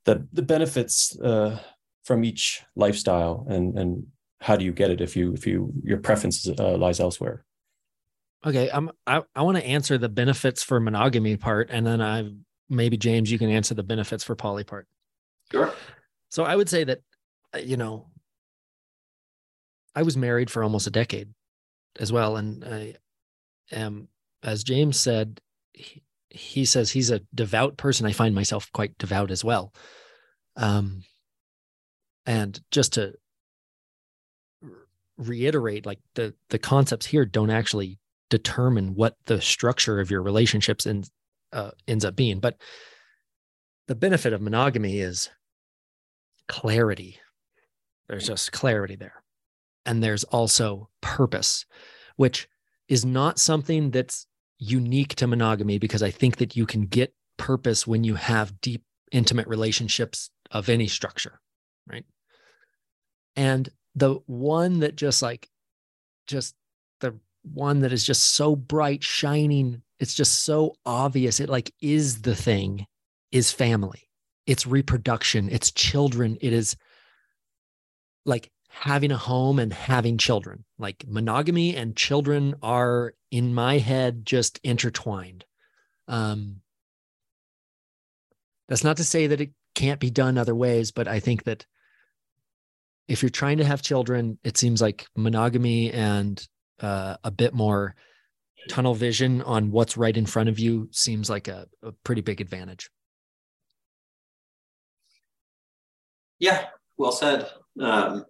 the the benefits uh, from each lifestyle and and how do you get it if you if you your preference uh, lies elsewhere? Okay i'm i, I want to answer the benefits for monogamy part and then i maybe james you can answer the benefits for poly part. Sure. So i would say that uh, you know i was married for almost a decade as well and i am as james said he, he says he's a devout person. I find myself quite devout as well. Um and just to reiterate like the the concepts here don't actually determine what the structure of your relationships in, uh, ends up being. But the benefit of monogamy is clarity. There's just clarity there. And there's also purpose which is not something that's unique to monogamy because i think that you can get purpose when you have deep intimate relationships of any structure right? And the one that just like just the one that is just so bright shining it's just so obvious it like is the thing is family. It's reproduction. It's children. It is like having a home and having children like monogamy and children are in my head just intertwined um that's not to say that it can't be done other ways but i think that if you're trying to have children, it seems like monogamy and uh, a bit more tunnel vision on what's right in front of you seems like a, a pretty big advantage. Yeah, well said. Um,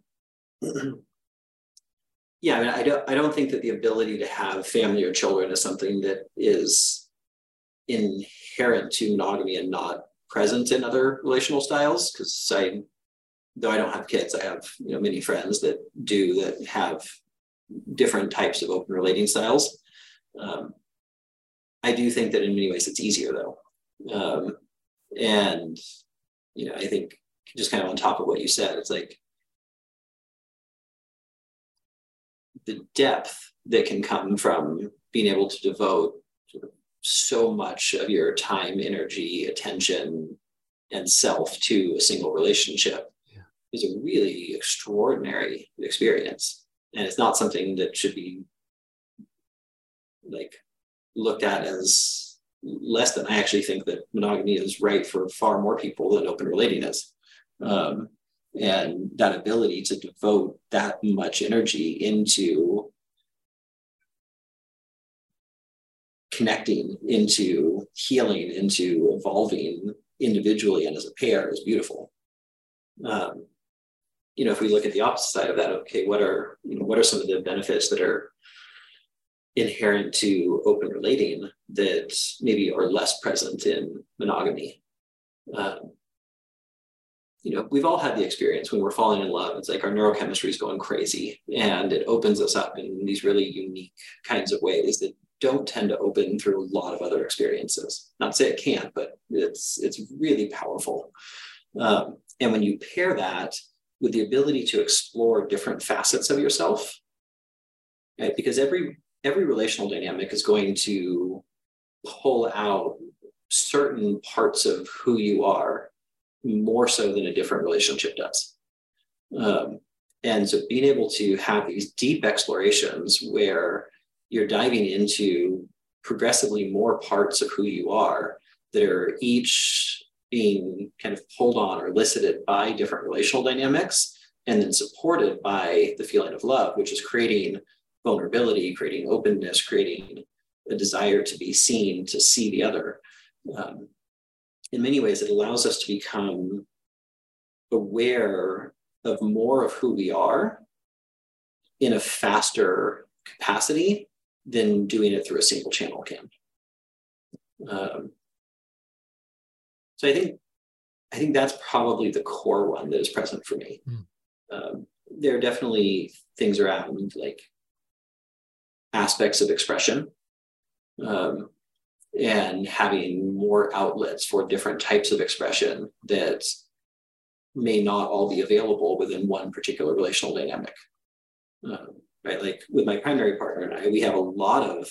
yeah, I mean, I don't, I don't think that the ability to have family or children is something that is inherent to monogamy and not present in other relational styles. Because I though I don't have kids, I have you know many friends that do that have different types of open relating styles. Um, I do think that in many ways it's easier though, um, and you know I think just kind of on top of what you said, it's like the depth that can come from being able to devote so much of your time, energy, attention, and self to a single relationship is a really extraordinary experience. And it's not something that should be like looked at as less than. I actually think that monogamy is right for far more people than open relating is. Um, and that ability to devote that much energy into connecting, into healing, into evolving individually and as a pair is beautiful. Um, you know, if we look at the opposite side of that, okay, what are you know what are some of the benefits that are inherent to open relating that maybe are less present in monogamy? Um, you know, we've all had the experience when we're falling in love. It's like our neurochemistry is going crazy, and it opens us up in these really unique kinds of ways that don't tend to open through a lot of other experiences. Not say it can't, but it's it's really powerful. Um, and when you pair that with the ability to explore different facets of yourself right because every every relational dynamic is going to pull out certain parts of who you are more so than a different relationship does um, and so being able to have these deep explorations where you're diving into progressively more parts of who you are that are each being kind of pulled on or elicited by different relational dynamics and then supported by the feeling of love, which is creating vulnerability, creating openness, creating a desire to be seen, to see the other. Um, in many ways, it allows us to become aware of more of who we are in a faster capacity than doing it through a single channel can. Um, so I think I think that's probably the core one that is present for me. Mm. Um, there are definitely things around like aspects of expression. Um, and having more outlets for different types of expression that may not all be available within one particular relational dynamic. Um, right, like with my primary partner and I, we have a lot of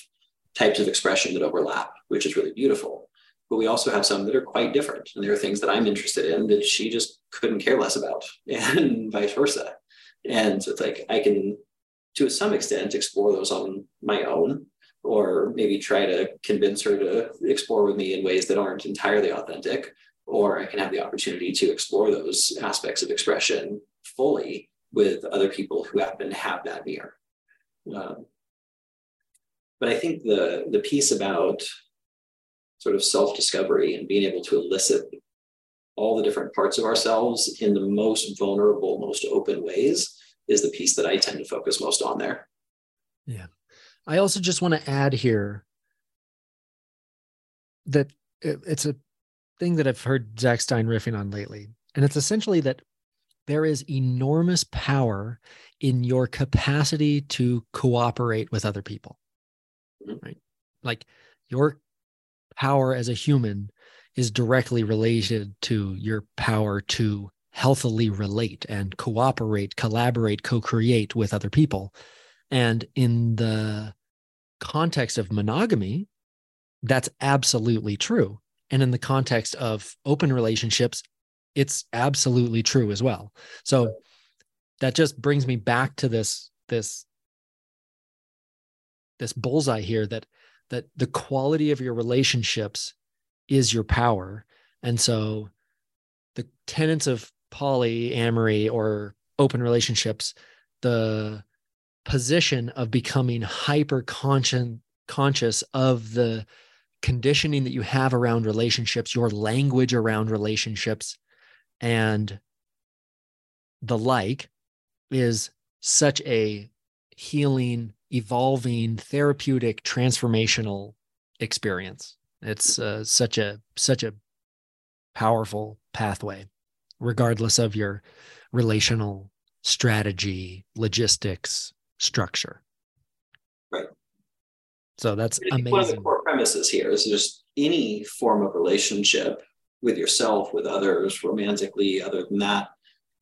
types of expression that overlap, which is really beautiful. But we also have some that are quite different. And there are things that I'm interested in that she just couldn't care less about, and vice versa. And so it's like I can, to some extent, explore those on my own, or maybe try to convince her to explore with me in ways that aren't entirely authentic. Or I can have the opportunity to explore those aspects of expression fully with other people who happen to have that mirror. Um, but I think the the piece about sort of self-discovery and being able to elicit all the different parts of ourselves in the most vulnerable, most open ways is the piece that I tend to focus most on there. Yeah. I also just want to add here that it's a thing that I've heard Zach Stein riffing on lately. And it's essentially that there is enormous power in your capacity to cooperate with other people. Right. Like your power as a human is directly related to your power to healthily relate and cooperate, collaborate, co create with other people. And in the context of monogamy, that's absolutely true. And in the context of open relationships, it's absolutely true as well. So that just brings me back to this this this bullseye here that that the quality of your relationships is your power. And so the tenets of polyamory or open relationships, the position of becoming hyper conscious of the conditioning that you have around relationships, your language around relationships, and the like is such a healing evolving, therapeutic, transformational experience. It's uh, such a such a powerful pathway, regardless of your relational strategy, logistics, structure. Right. So that's amazing. One of the core premises here is just any form of relationship with yourself, with others, romantically, other than that,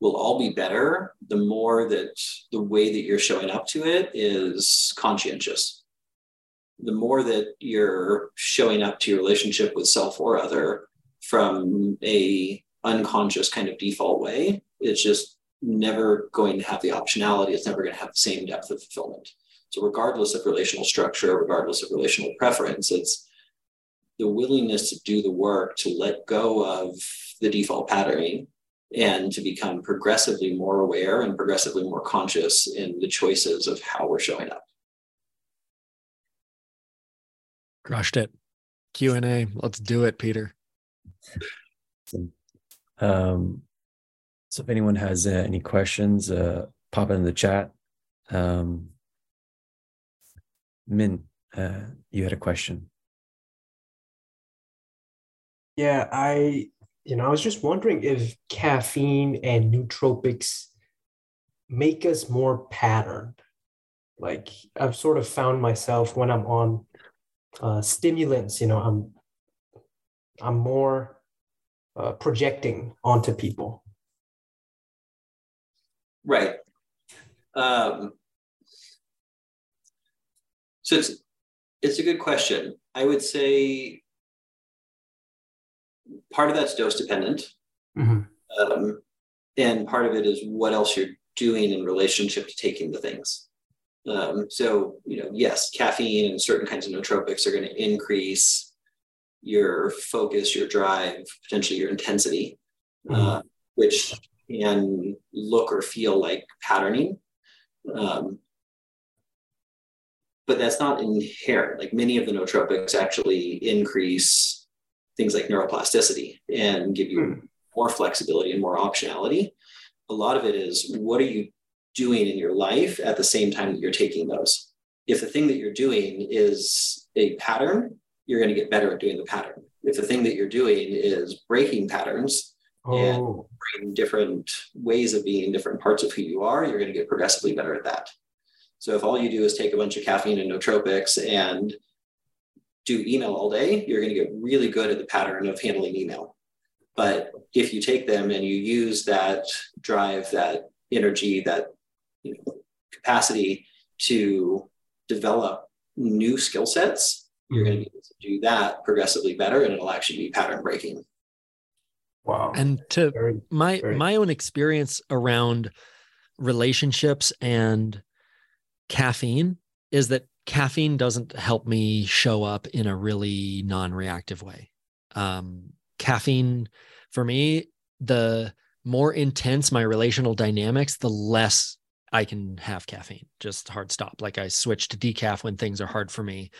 will all be better the more that the way that you're showing up to it is conscientious. The more that you're showing up to your relationship with self or other from a unconscious kind of default way, it's just never going to have the optionality. It's never going to have the same depth of fulfillment. So regardless of relational structure, regardless of relational preference, it's the willingness to do the work to let go of the default patterning and to become progressively more aware and progressively more conscious in the choices of how we're showing up. Crushed it. Q and A. Let's do it, Peter. Um, so if anyone has uh, any questions, uh, pop it in the chat. Um, Min, uh, you had a question. Yeah, I you know, I was just wondering if caffeine and nootropics make us more patterned. Like I've sort of found myself when I'm on uh, stimulants, you know, I'm I'm more uh, projecting onto people. Right. Um, so it's it's a good question. I would say part of that's dose dependent. Mm-hmm. Um, and part of it is what else you're doing in relationship to taking the things. Um, so, you know, yes, caffeine and certain kinds of nootropics are going to increase your focus, your drive, potentially your intensity, mm-hmm. uh, which can look or feel like patterning. Um, but that's not inherent. Like many of the nootropics actually increase things like neuroplasticity and give you mm. more flexibility and more optionality. A lot of it is what are you doing in your life at the same time that you're taking those? If the thing that you're doing is a pattern, you're going to get better at doing the pattern. If the thing that you're doing is breaking patterns oh. and different ways of being different parts of who you are, you're going to get progressively better at that. So if all you do is take a bunch of caffeine and nootropics and do email all day, you're going to get really good at the pattern of handling email. But if you take them and you use that drive, that energy, that you know, capacity to develop new skill sets, you're going to mm-hmm. be able to do that progressively better and it'll actually be pattern breaking. Wow. And to very, my very... my own experience around relationships and caffeine is that caffeine doesn't help me show up in a really non-reactive way. Um, caffeine for me, the more intense my relational dynamics, the less I can have caffeine. Just hard stop. Like I switch to decaf when things are hard for me.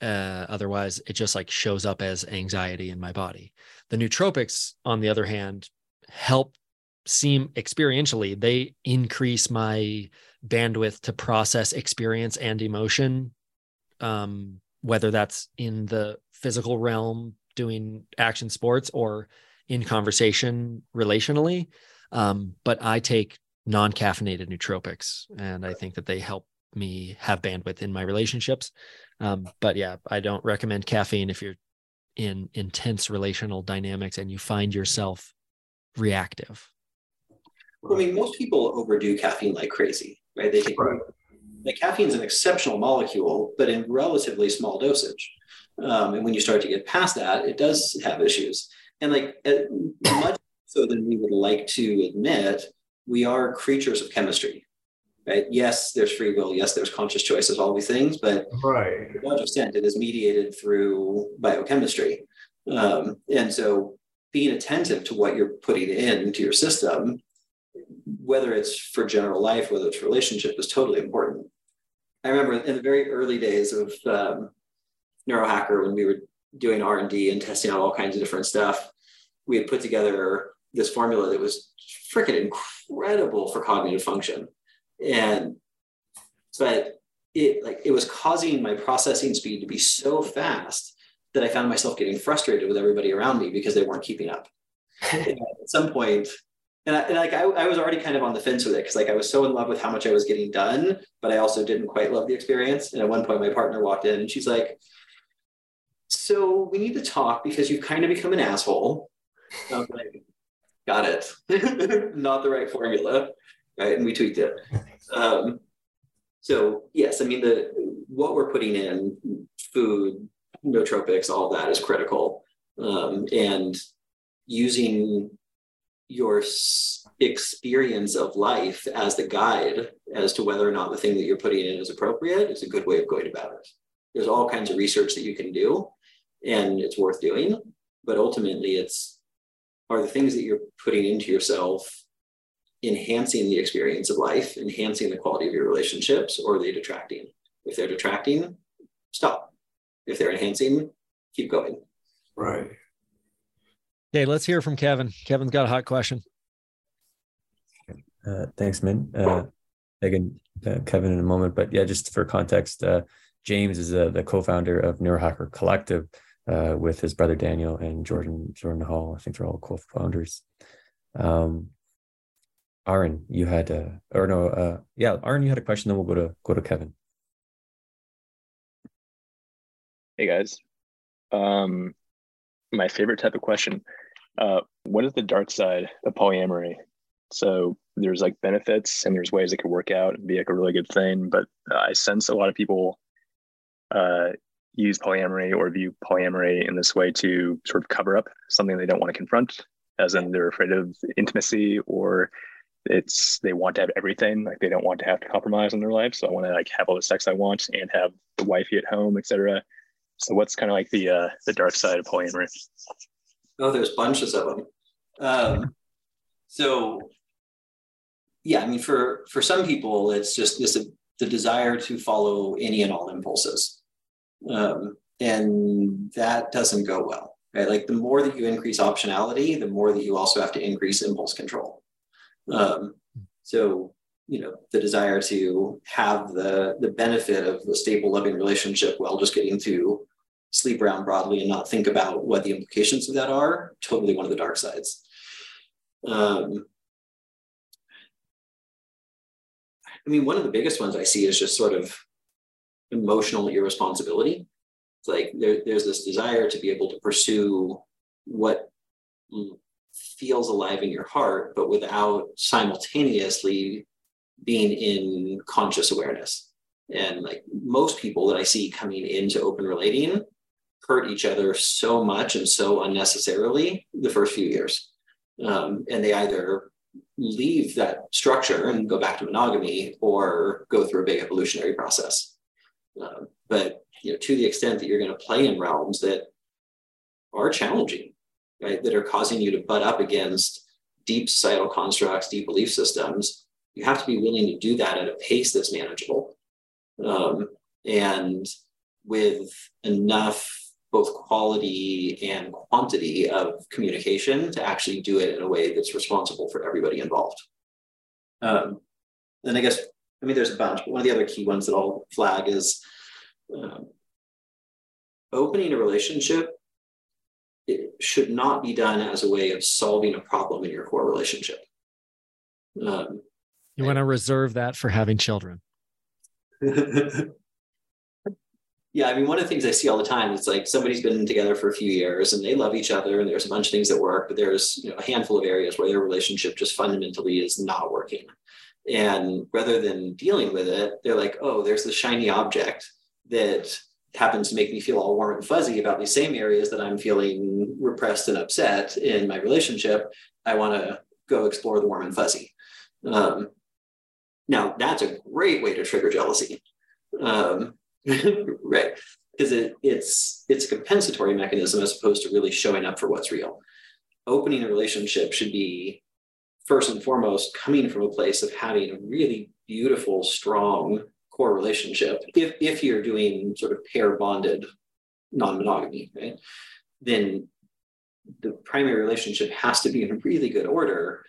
Uh, otherwise, it just like shows up as anxiety in my body. The nootropics, on the other hand, help seem experientially, they increase my bandwidth to process experience and emotion. Um, whether that's in the physical realm, doing action sports, or in conversation relationally. Um, but I take non caffeinated nootropics, and I think that they help me have bandwidth in my relationships. Um, but yeah, I don't recommend caffeine if you're in intense relational dynamics and you find yourself reactive. I mean, most people overdo caffeine like crazy, right? They take right. like caffeine is an exceptional molecule, but in relatively small dosage. Um, and when you start to get past that, it does have issues. And like much so than we would like to admit, we are creatures of chemistry. Right? Yes, there's free will. Yes, there's conscious choices, all these things, but right. to large extent, it is mediated through biochemistry. Um, and so being attentive to what you're putting into your system whether it's for general life, whether it's relationship, is totally important. I remember in the very early days of um, Neurohacker, when we were doing R and D and testing out all kinds of different stuff, we had put together this formula that was freaking incredible for cognitive function, and but it like it was causing my processing speed to be so fast that I found myself getting frustrated with everybody around me because they weren't keeping up. at some point, and, I, and like I, I was already kind of on the fence with it because like I was so in love with how much I was getting done, but I also didn't quite love the experience. And at one point, my partner walked in and she's like, "So we need to talk because you've kind of become an asshole." I was like, "Got it. Not the right formula." Right, and we tweaked it. Um, so yes, I mean the what we're putting in food, nootropics, all that is critical, um, and using your experience of life as the guide as to whether or not the thing that you're putting in is appropriate is a good way of going about it. There's all kinds of research that you can do, and it's worth doing. But ultimately, it's are the things that you're putting into yourself enhancing the experience of life, enhancing the quality of your relationships, or are they detracting? If they're detracting, stop. If they're enhancing, keep going. Right. Okay, let's hear from Kevin. Kevin's got a hot question. Uh, thanks, Min. Uh, again, uh, Kevin in a moment, but yeah, just for context, uh, James is uh, the co-founder of Neurohacker Collective uh, with his brother Daniel and Jordan Jordan Hall. I think they're all co-founders. Um, Aaron, you had a, or no, uh, yeah, Aaron, you had a question. Then we'll go to go to Kevin. Hey guys, um, my favorite type of question. Uh, what is the dark side of polyamory? So there's like benefits and there's ways it could work out and be like a really good thing. But I sense a lot of people uh, use polyamory or view polyamory in this way to sort of cover up something they don't want to confront, as in they're afraid of intimacy or it's they want to have everything like they don't want to have to compromise in their life so i want to like have all the sex i want and have the wifey at home etc so what's kind of like the uh, the dark side of polyamory? Oh, there's bunches of them. Um, so yeah, I mean, for for some people, it's just this the desire to follow any and all impulses, um, and that doesn't go well. Right? Like the more that you increase optionality, the more that you also have to increase impulse control. Um, so you know the desire to have the the benefit of a stable loving relationship while just getting to sleep around broadly and not think about what the implications of that are, totally one of the dark sides. Um, I mean, one of the biggest ones I see is just sort of emotional irresponsibility. It's like there, there's this desire to be able to pursue what feels alive in your heart, but without simultaneously being in conscious awareness. And like most people that I see coming into open relating hurt each other so much and so unnecessarily the first few years. Um, and they either leave that structure and go back to monogamy or go through a big evolutionary process. Um, but you know, to the extent that you're going to play in realms that are challenging, right, that are causing you to butt up against deep societal constructs, deep belief systems, you have to be willing to do that at a pace that's manageable um, and with enough both quality and quantity of communication to actually do it in a way that's responsible for everybody involved. Um, and I guess, I mean, there's a bunch, but one of the other key ones that I'll flag is um, opening a relationship. It should not be done as a way of solving a problem in your core relationship. Um, you want to reserve that for having children. yeah, I mean, one of the things I see all the time is like somebody's been together for a few years and they love each other and there's a bunch of things that work, but there's you know, a handful of areas where their relationship just fundamentally is not working. And rather than dealing with it, they're like, oh, there's the shiny object that happens to make me feel all warm and fuzzy about these same areas that I'm feeling repressed and upset in my relationship. I want to go explore the warm and fuzzy. Um, now, that's a great way to trigger jealousy. Um, right because it, it's it's a compensatory mechanism as opposed to really showing up for what's real opening a relationship should be first and foremost coming from a place of having a really beautiful strong core relationship if, if you're doing sort of pair bonded non-monogamy right then the primary relationship has to be in really good order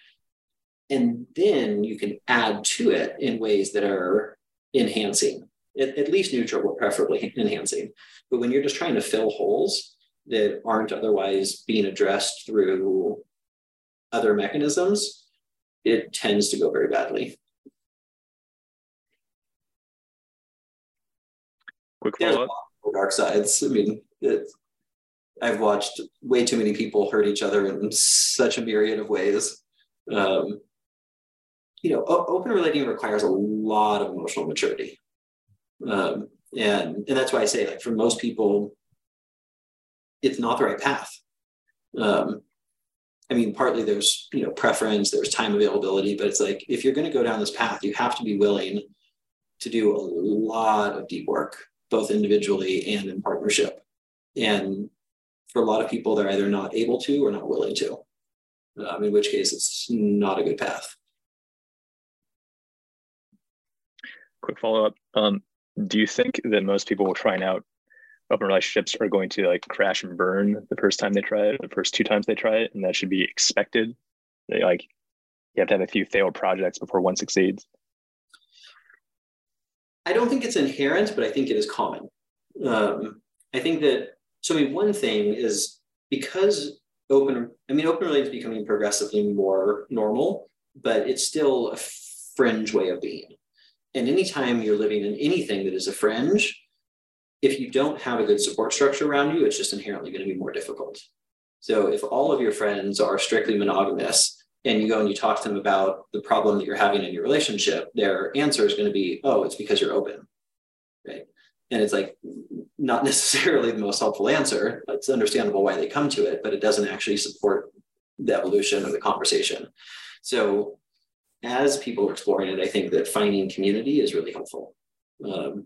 and then you can add to it in ways that are enhancing at, at least neutral, but preferably enhancing. But when you're just trying to fill holes that aren't otherwise being addressed through other mechanisms, it tends to go very badly. Quick follow up. Dark sides. I mean, I've watched way too many people hurt each other in such a myriad of ways. Um, you know, open relating requires a lot of emotional maturity. Um, and, and that's why I say, like, for most people, it's not the right path. Um, I mean, partly there's, you know, preference, there's time availability, but it's like, if you're going to go down this path, you have to be willing to do a lot of deep work, both individually and in partnership. And for a lot of people, they're either not able to or not willing to, um, in which case it's not a good path. Quick follow up. Um, do you think that most people trying out open relationships are going to like crash and burn the first time they try it, the first two times they try it, and that should be expected? They like you have to have a few failed projects before one succeeds. I don't think it's inherent, but I think it is common. Um, I think that so. I mean, one thing is because open. I mean, open relations becoming progressively more normal, but it's still a fringe way of being. And anytime you're living in anything that is a fringe, if you don't have a good support structure around you, it's just inherently going to be more difficult. So if all of your friends are strictly monogamous and you go and you talk to them about the problem that you're having in your relationship, their answer is going to be, oh, it's because you're open. Right. And it's like not necessarily the most helpful answer. It's understandable why they come to it, but it doesn't actually support the evolution of the conversation. So as people are exploring it, I think that finding community is really helpful. Um,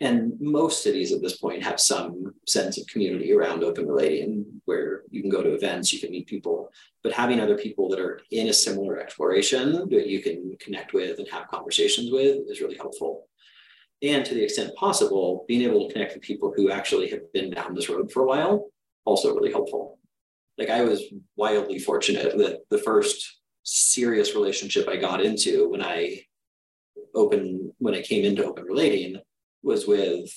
and most cities at this point have some sense of community around open relating where you can go to events, you can meet people, but having other people that are in a similar exploration that you can connect with and have conversations with is really helpful. And to the extent possible, being able to connect with people who actually have been down this road for a while, also really helpful. Like I was wildly fortunate that the first serious relationship I got into when I open when I came into open relating was with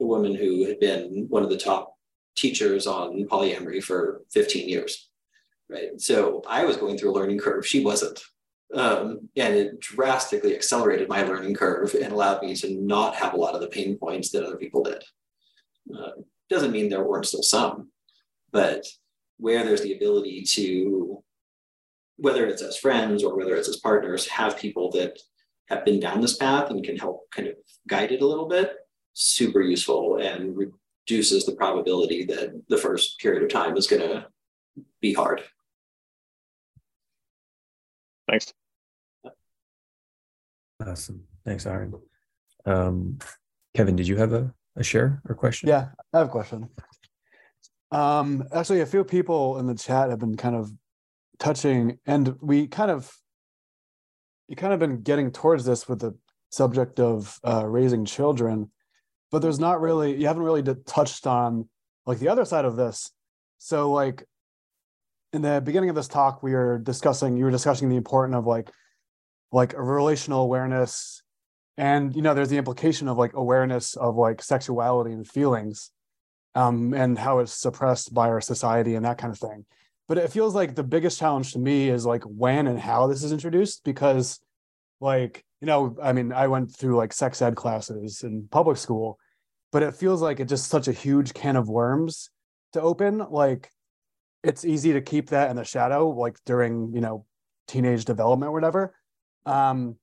a woman who had been one of the top teachers on polyamory for 15 years. Right. So I was going through a learning curve. She wasn't. Um, and it drastically accelerated my learning curve and allowed me to not have a lot of the pain points that other people did. Uh, doesn't mean there weren't still some, but where there's the ability to, whether it's as friends or whether it's as partners, have people that have been down this path and can help kind of guide it a little bit, super useful and reduces the probability that the first period of time is going to be hard. Thanks. Awesome. Thanks, Aaron. Um, Kevin, did you have a, a share or question? Yeah, I have a question. Um, actually, a few people in the chat have been kind of touching, and we kind of, you kind of been getting towards this with the subject of uh, raising children, but there's not really, you haven't really touched on like the other side of this. So, like, in the beginning of this talk, we were discussing, you were discussing the importance of like, like a relational awareness and you know there's the implication of like awareness of like sexuality and feelings um, and how it's suppressed by our society and that kind of thing but it feels like the biggest challenge to me is like when and how this is introduced because like you know i mean i went through like sex ed classes in public school but it feels like it's just such a huge can of worms to open. Like it's easy to keep that in the shadow like during you know teenage development or whatever. Um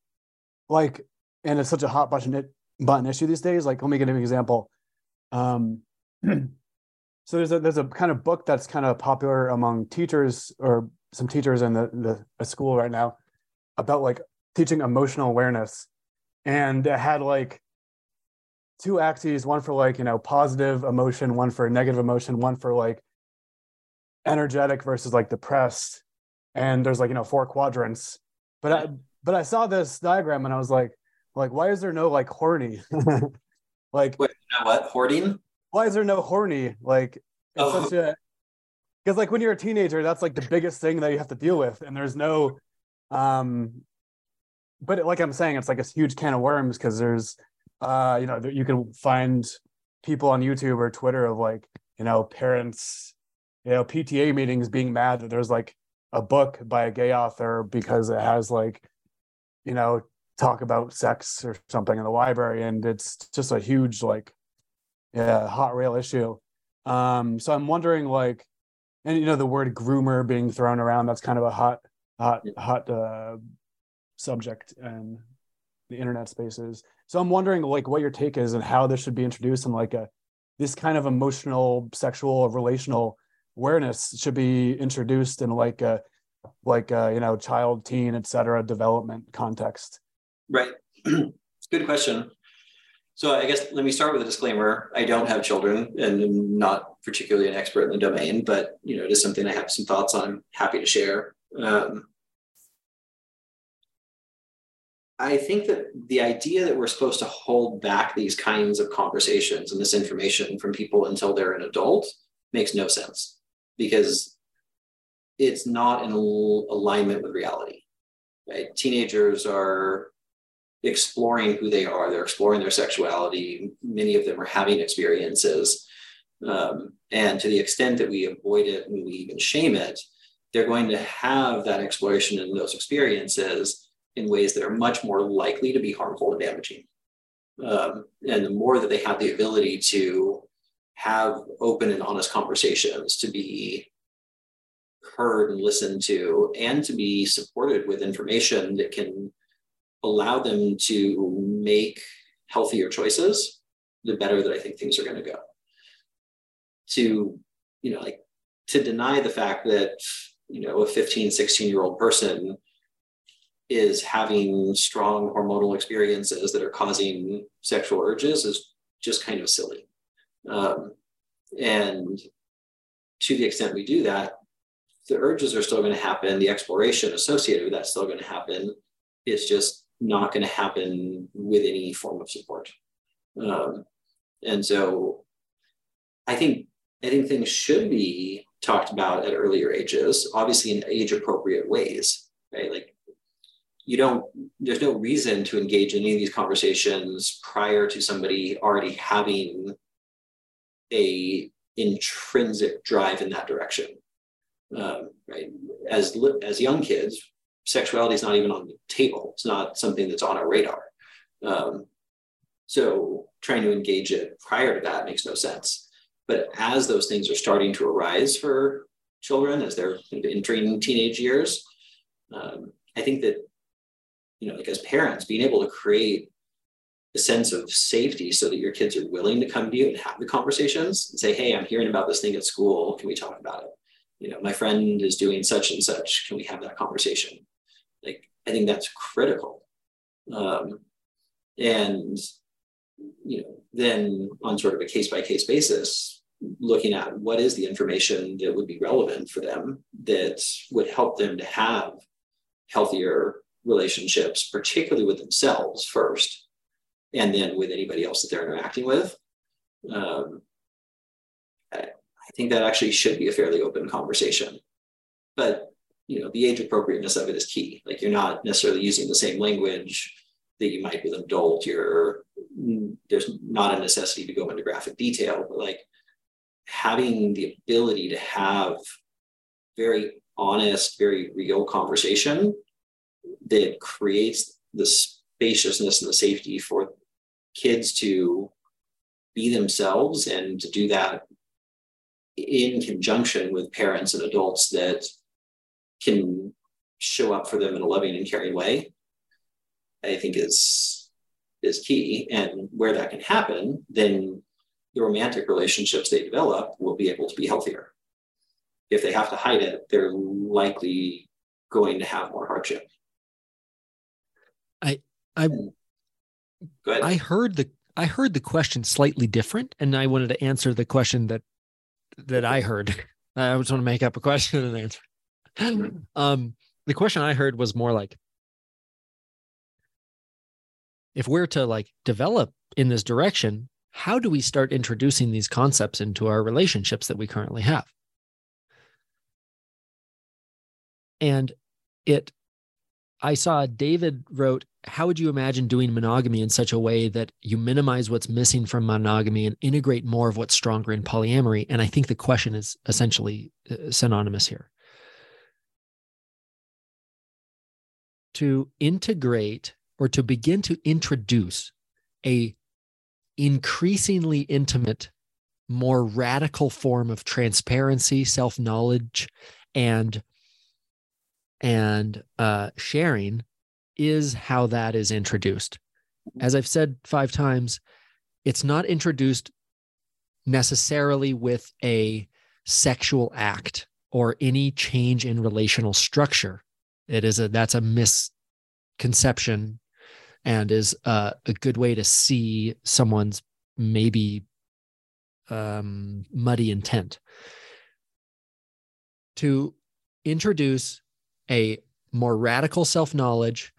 like and it's such a hot button button issue these days. Like let me give you an example. Um so there's a there's a kind of book that's kind of popular among teachers or some teachers in the, the, school right now about like teaching emotional awareness. And it had like two axes one for like you know positive emotion one for negative emotion one for like energetic versus like depressed. And there's like you know four quadrants. But i but i saw this diagram and i was like like why is there no like horny like Wait, you know what? Hoarding why is there no horny like it's Oh. such a because like when you're a teenager that's like the biggest thing that you have to deal with and there's no um but like i'm saying it's like a huge can of worms because there's uh you know you can find people on youtube or twitter of like you know parents you know pta meetings being mad that there's like a book by a gay author because it has like you know talk about sex or something in the library and it's just a huge like yeah hot rail issue um so i'm wondering like and you know the word groomer being thrown around that's kind of a hot hot hot uh subject in the internet spaces so i'm wondering like what your take is and how this should be introduced in like a this kind of emotional sexual relational awareness should be introduced in like a like a, you know child teen etc development context Right. Good question. So I guess let me start with a disclaimer. I don't have children and I'm not particularly an expert in the domain, but you know, it is something I have some thoughts on. I'm happy to share. Um, I think that the idea that we're supposed to hold back these kinds of conversations and this information from people until they're an adult makes no sense because it's not in alignment with reality. Right? Teenagers are exploring who they are, they're exploring their sexuality. Many of them are having experiences. Um, and to the extent that we avoid it and we even shame it, they're going to have that exploration and those experiences in ways that are much more likely to be harmful and damaging. Um, and the more that they have the ability to have open and honest conversations, to be heard and listened to, and to be supported with information that can allow them to make healthier choices, the better that I think things are going to go. To, you know, like to deny the fact that, you know, a 15, 16 year old person is having strong hormonal experiences that are causing sexual urges is just kind of silly. Um, and to the extent we do that, the urges are still going to happen. The exploration associated with that's still going to happen. It's just not going to happen with any form of support. Um, and so I think I think things should be talked about at earlier ages, obviously in age appropriate ways, right? Like you don't there's no reason to engage in any of these conversations prior to somebody already having a intrinsic drive in that direction um, right as as young kids sexuality is not even on the table it's not something that's on our radar um, So trying to engage it prior to that makes no sense. But as those things are starting to arise for children as they're entering teenage years, um, I think that, you know, like as parents, being able to create a sense of safety so that your kids are willing to come to you and have the conversations and say, hey, I'm hearing about this thing at school. Can we talk about it? You know, my friend is doing such and such. Can we have that conversation? Like, I think that's critical. Um, and you know, then on sort of a case by case basis, looking at what is the information that would be relevant for them that would help them to have healthier relationships, particularly with themselves first, and then with anybody else that they're interacting with. Um, I, I think that actually should be a fairly open conversation. But you know, the age appropriateness of it is key. Like you're not necessarily using the same language that you might with an adult. You're there's not a necessity to go into graphic detail, but like having the ability to have very honest, very real conversation that creates the spaciousness and the safety for kids to be themselves and to do that in conjunction with parents and adults that can show up for them in a loving and caring way, I think is is key. And where that can happen, then the romantic relationships they develop will be able to be healthier. If they have to hide it, they're likely going to have more hardship. I I I heard the I heard the question slightly different, and I wanted to answer the question that that I heard. I just want to make up a question and answer. um, the question I heard was more like, if we're to like develop in this direction, how do we start introducing these concepts into our relationships that we currently have? And it, I saw David wrote, How would you imagine doing monogamy in such a way that you minimize what's missing from monogamy and integrate more of what's stronger in polyamory? And I think the question is essentially uh, synonymous here. To integrate or to begin to introduce a increasingly intimate more radical form of transparency self-knowledge and and uh, sharing is how that is introduced. As i've said five times it's not introduced necessarily with a sexual act or any change in relational structure it is a that's a misconception and is a, a good way to see someone's maybe um, muddy intent. To introduce a more radical self knowledge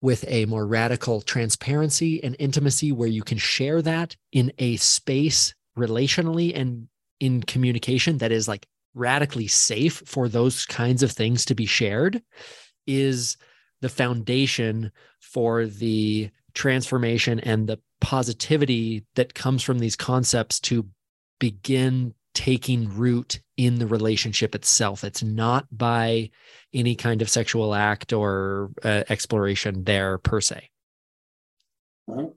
with a more radical transparency and intimacy where you can share that in a space relationally and in communication that is like radically safe for those kinds of things to be shared is the foundation for the transformation and the positivity that comes from these concepts to begin taking root in the relationship itself. It's not by any kind of sexual act or uh, exploration there per se. Mm-hmm.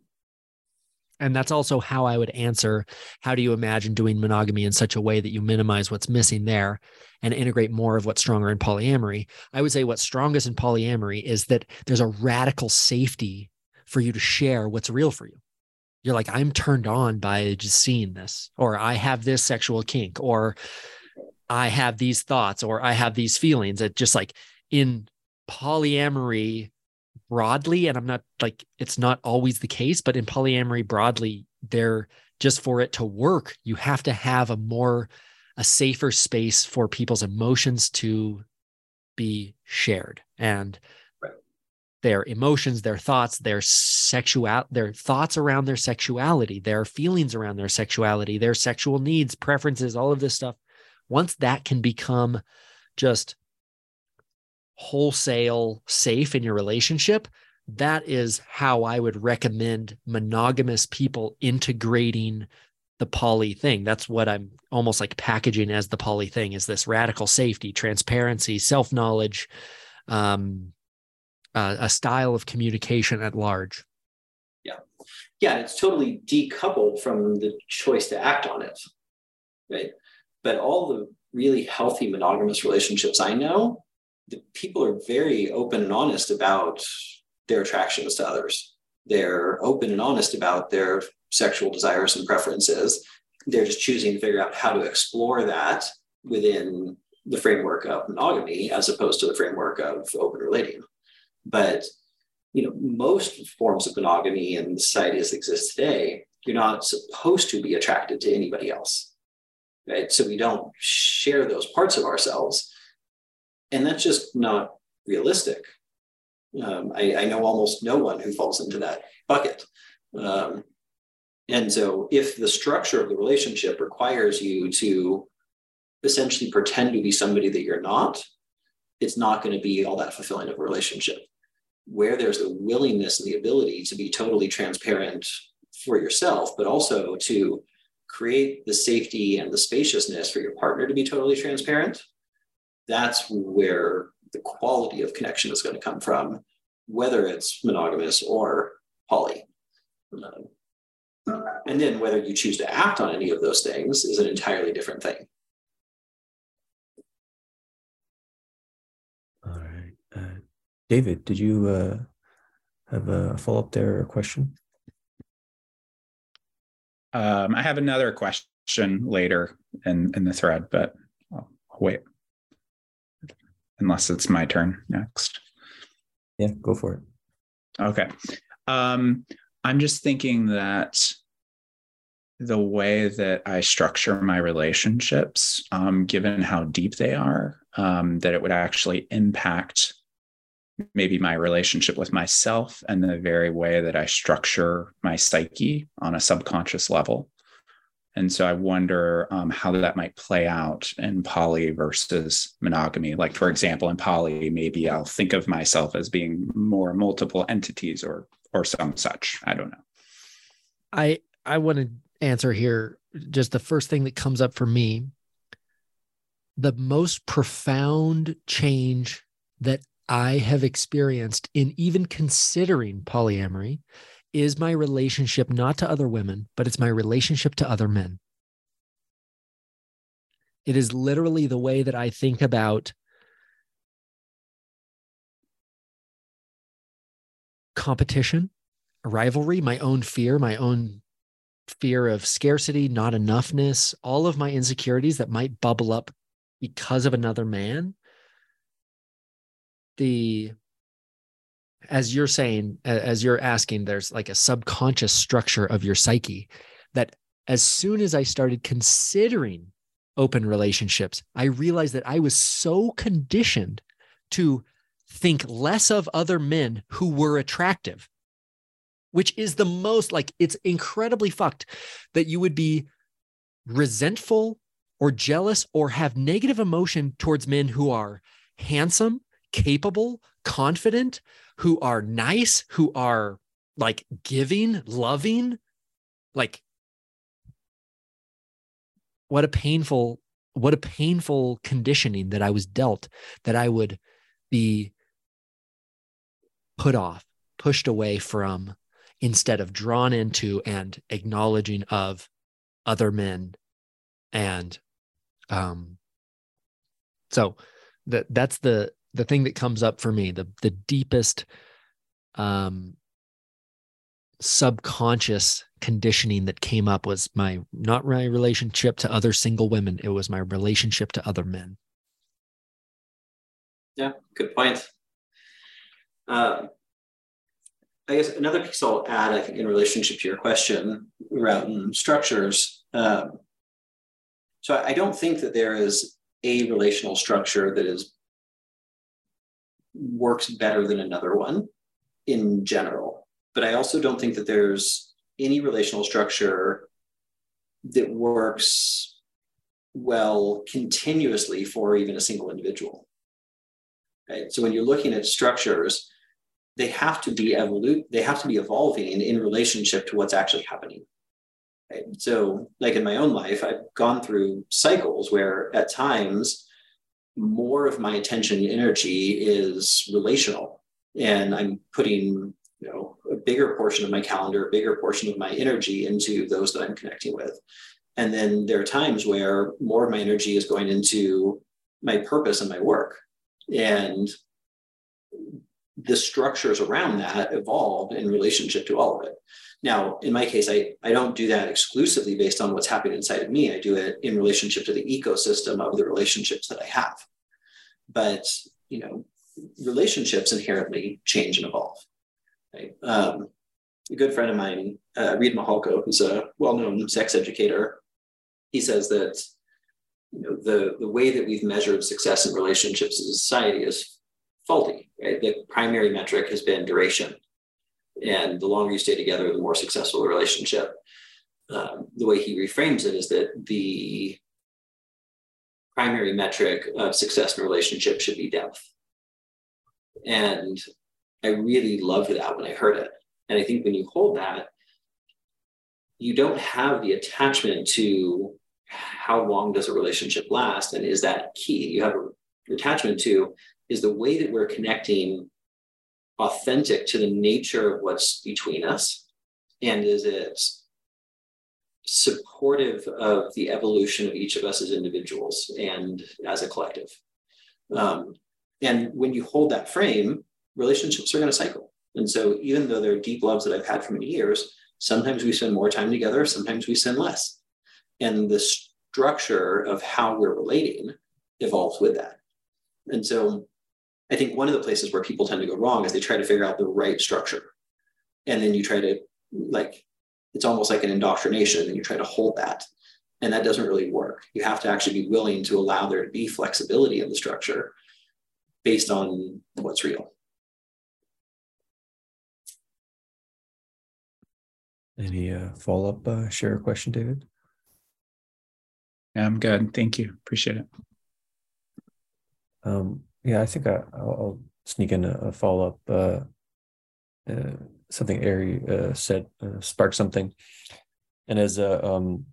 And that's also how I would answer how do you imagine doing monogamy in such a way that you minimize what's missing there and integrate more of what's stronger in polyamory? I would say what's strongest in polyamory is that there's a radical safety for you to share what's real for you. You're like, I'm turned on by just seeing this, or I have this sexual kink, or I have these thoughts, or I have these feelings. It just like in polyamory, broadly, and I'm not like it's not always the case, but in polyamory broadly, there just for it to work, you have to have a more a safer space for people's emotions to be shared. And their emotions their thoughts their sexual their thoughts around their sexuality their feelings around their sexuality their sexual needs preferences all of this stuff. Once that can become just wholesale safe in your relationship, that is how I would recommend monogamous people integrating the poly thing. That's what I'm almost like packaging as the poly thing is this radical safety, transparency, self knowledge, um, uh, a style of communication at large. Yeah. Yeah. It's totally decoupled from the choice to act on it. Right. But all the really healthy monogamous relationships I know, people are very open and honest about their attractions to others. They're open and honest about their sexual desires and preferences. They're just choosing to figure out how to explore that within the framework of monogamy as opposed to the framework of open relating. But you know, most forms of monogamy in society as it exists today, you're not supposed to be attracted to anybody else. Right. So we don't share those parts of ourselves. And that's just not realistic. Um, I, I, know almost no one who falls into that bucket. Um, and so, if the structure of the relationship requires you to essentially pretend to be somebody that you're not, it's not going to be all that fulfilling of a relationship. Where there's the willingness and the ability to be totally transparent for yourself, but also to create the safety and the spaciousness for your partner to be totally transparent, that's where the quality of connection is going to come from, whether it's monogamous or poly. Um, and then whether you choose to act on any of those things is an entirely different thing. All right. Uh, David, did you uh, have a follow up there or a question? Um, I have another question later in, in the thread, but I'll wait unless it's my turn next. Yeah, go for it. Okay. Um, I'm just thinking that the way that I structure my relationships, um, given how deep they are, um, that it would actually impact maybe my relationship with myself and the very way that I structure my psyche on a subconscious level. And so I wonder um, how that might play out in poly versus monogamy. Like, for example, in poly, maybe I'll think of myself as being more multiple entities or or some such. I don't know. I I want to answer here just the first thing that comes up for me. The most profound change that I have experienced in even considering polyamory is my relationship not to other women, but it's my relationship to other men. It is literally the way that I think about competition, rivalry, my own fear, my own fear of scarcity, not enoughness, all of my insecurities that might bubble up because of another man. The as you're saying, as you're asking, there's like a subconscious structure of your psyche that as soon as I started considering open relationships, I realized that I was so conditioned to think less of other men who were attractive, which is the most like it's incredibly fucked that you would be resentful or jealous or have negative emotion towards men who are handsome, capable, confident, who are nice, who are like giving, loving, like what a painful what a painful conditioning that I was dealt that I would be put off, pushed away from instead of drawn into and acknowledging of other men and um so that that's the the thing that comes up for me the the deepest um subconscious conditioning that came up was my not my relationship to other single women it was my relationship to other men. Yeah good point. Um, i guess another piece i'll add i think in relationship to your question around structures um, so i don't think that there is a relational structure that is works better than another one in general. But I also don't think that there's any relational structure that works well continuously for even a single individual. Right? So when you're looking at structures, they have to be evolu- they have to be evolving in relationship to what's actually happening. Right? So, like in my own life, I've gone through cycles where at times more of my attention and energy is relational. And i'm putting you know a bigger portion of my calendar a bigger portion of my energy into those that i'm connecting with. And then there are times where more of my energy is going into my purpose and my work. And the structures around that evolved in relationship to all of it now in my case i, I don't do that exclusively based on what's happening inside of me i do it in relationship to the ecosystem of the relationships that i have but you know relationships inherently change and evolve Right? Um, a good friend of mine, uh, Reid Mihalko, who's a well-known sex educator, he says that you know the the way that we've measured success in relationships as a society is faulty. Right? The primary metric has been duration, and the longer you stay together, the more successful the relationship. Um, the way he reframes it is that the primary metric of success in a relationship should be depth. And I really loved that when I heard it. And I think when you hold that, you don't have the attachment to how long does a relationship last and is that key? You have an attachment to is the way that we're connecting authentic to the nature of what's between us? And is it supportive of the evolution of each of us as individuals and as a collective? Um, and when you hold that frame, relationships are going to cycle. And so, even though they're deep loves that I've had for many years, sometimes we spend more time together, sometimes we spend less. And the structure of how we're relating evolves with that. And so, I think one of the places where people tend to go wrong is they try to figure out the right structure. And then you try to, like, it's almost like an indoctrination, and you try to hold that. And that doesn't really work. You have to actually be willing to allow there to be flexibility in the structure based on what's real. Any uh, follow up uh, share a question, David? Yeah, I'm good. Thank you. Appreciate it. Um, yeah, I think I, will sneak in a, a follow up. Uh, uh, something Ari uh, said uh, sparked something. And as uh, um,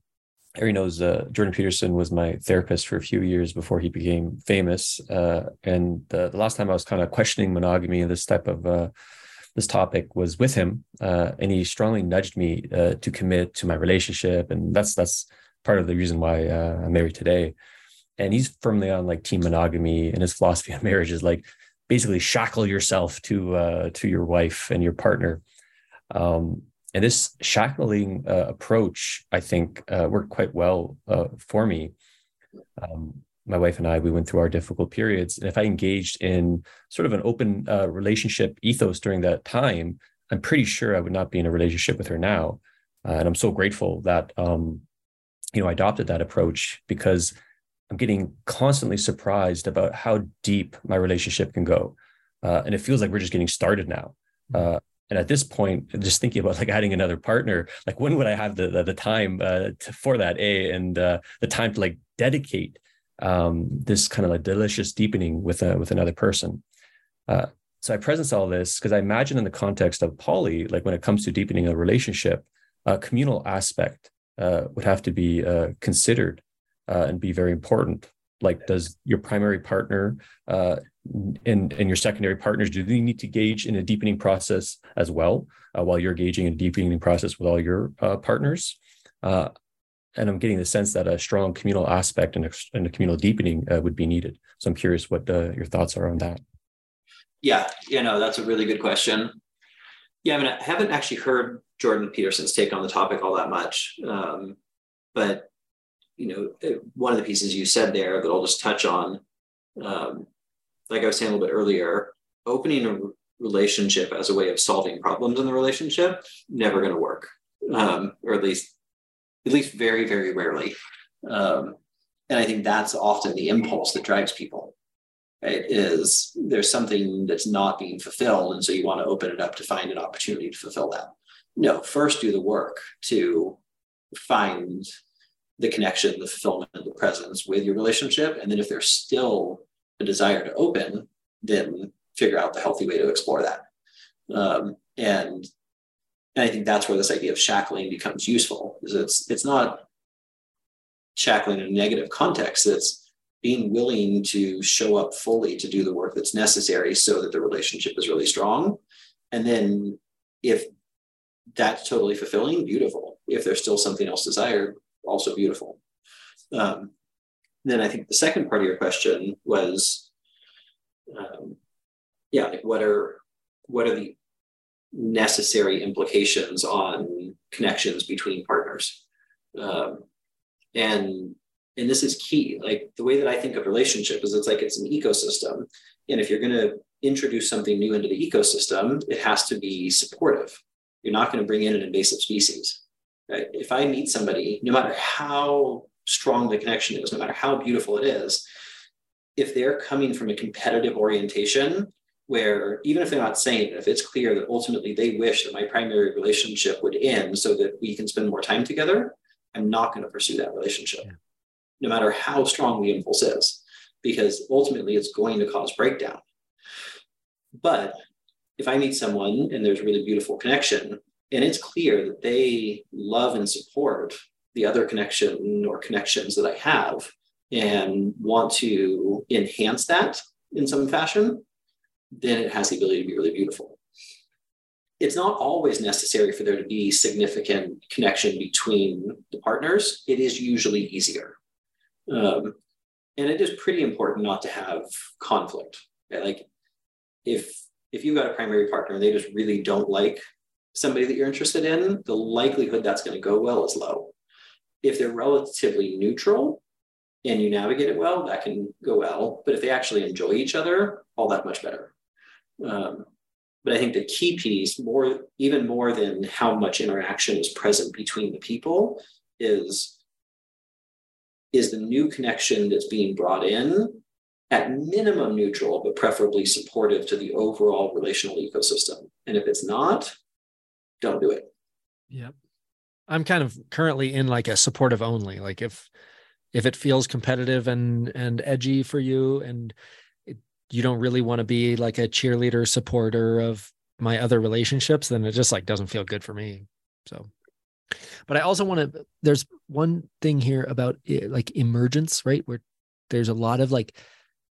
Ari knows, uh, Jordan Peterson was my therapist for a few years before he became famous. Uh, and the, the last time I was kind of questioning monogamy and this type of this topic was with him, and he strongly nudged me to commit to my relationship, and that's that's part of the reason why I'm married today. And he's firmly on like team monogamy, and his philosophy on marriage is like basically shackle yourself to uh, to your wife and your partner. Um, and this shackling uh, approach, I think, uh, worked quite well for me. Um, my wife and I, we went through our difficult periods. And if I engaged in sort of an open uh, relationship ethos during that time, I'm pretty sure I would not be in a relationship with her now. Uh, and I'm so grateful that, um, you know, I adopted that approach because I'm getting constantly surprised about how deep my relationship can go. Uh, and it feels like we're just getting started now. Uh, and at this point, just thinking about like adding another partner, like when would I have the the, the time uh, to, for that? A and uh, the time to like dedicate um, this kind of like delicious deepening with a, with another person. Uh, so I presence all this because I imagine in the context of poly, like when it comes to deepening a relationship, a communal aspect uh, would have to be uh, considered uh, and be very important. Like, does your primary partner uh, and, and your secondary partners, do they need to engage in a deepening process as well uh, while you're engaging in a deepening process with all your partners? and I'm getting the sense that a strong communal aspect and a, and a communal deepening uh, would be needed. So I'm curious what uh, your thoughts are on that. Yeah, you know, that's a really good question. Yeah, I mean, I haven't actually heard Jordan Peterson's take on the topic all that much, um, but you know, one of the pieces you said there that I'll just touch on, um, like I was saying a little bit earlier, opening a relationship as a way of solving problems in the relationship never going to work, um, or at least at least very, very rarely. Um, and I think that's often the impulse that drives people. Right? Is there's something that's not being fulfilled, and so you want to open it up to find an opportunity to fulfill that. No, first do the work to find the connection, the fulfillment, the presence with your relationship, and then if there's still a desire to open, then figure out the healthy way to explore that. Um, and and I think that's where this idea of shackling becomes useful. Is it's it's not shackling in a negative context. It's being willing to show up fully to do the work that's necessary so that the relationship is really strong. And then if that's totally fulfilling, beautiful. If there's still something else desired, also beautiful. Um, then I think the second part of your question was, um, yeah, like what are what are the necessary implications on connections between partners? Um, and and this is key. Like the way that I think of relationship is it's like it's an ecosystem, and if you're going to introduce something new into the ecosystem, it has to be supportive. You're not going to bring in an invasive species. Right? If I meet somebody, no matter how strong the connection is, no matter how beautiful it is, if they're coming from a competitive orientation, where even if they're not saying it, if it's clear that ultimately they wish that my primary relationship would end so that we can spend more time together, I'm not going to pursue that relationship, yeah. no matter how strong the impulse is, because ultimately it's going to cause breakdown. But if I meet someone and there's a really beautiful connection, and it's clear that they love and support the other connection or connections that I have and want to enhance that in some fashion, then it has the ability to be really beautiful. It's not always necessary for there to be significant connection between the partners. It is usually easier. Um, and it is pretty important not to have conflict. Right? Like if if you've got a primary partner and they just really don't like somebody that you're interested in, the likelihood that's going to go well is low. If they're relatively neutral and you navigate it well, that can go well. But if they actually enjoy each other, all that much better. Um, but I think the key piece, more even more than how much interaction is present between the people, is is the new connection that's being brought in at minimum neutral, but preferably supportive to the overall relational ecosystem. And if it's not, don't do it. Yep. I'm kind of currently in like a supportive only. Like if if it feels competitive and and edgy for you and it, you don't really want to be like a cheerleader supporter of my other relationships, then it just like doesn't feel good for me. So but I also want to there's one thing here about like emergence, right? Where there's a lot of like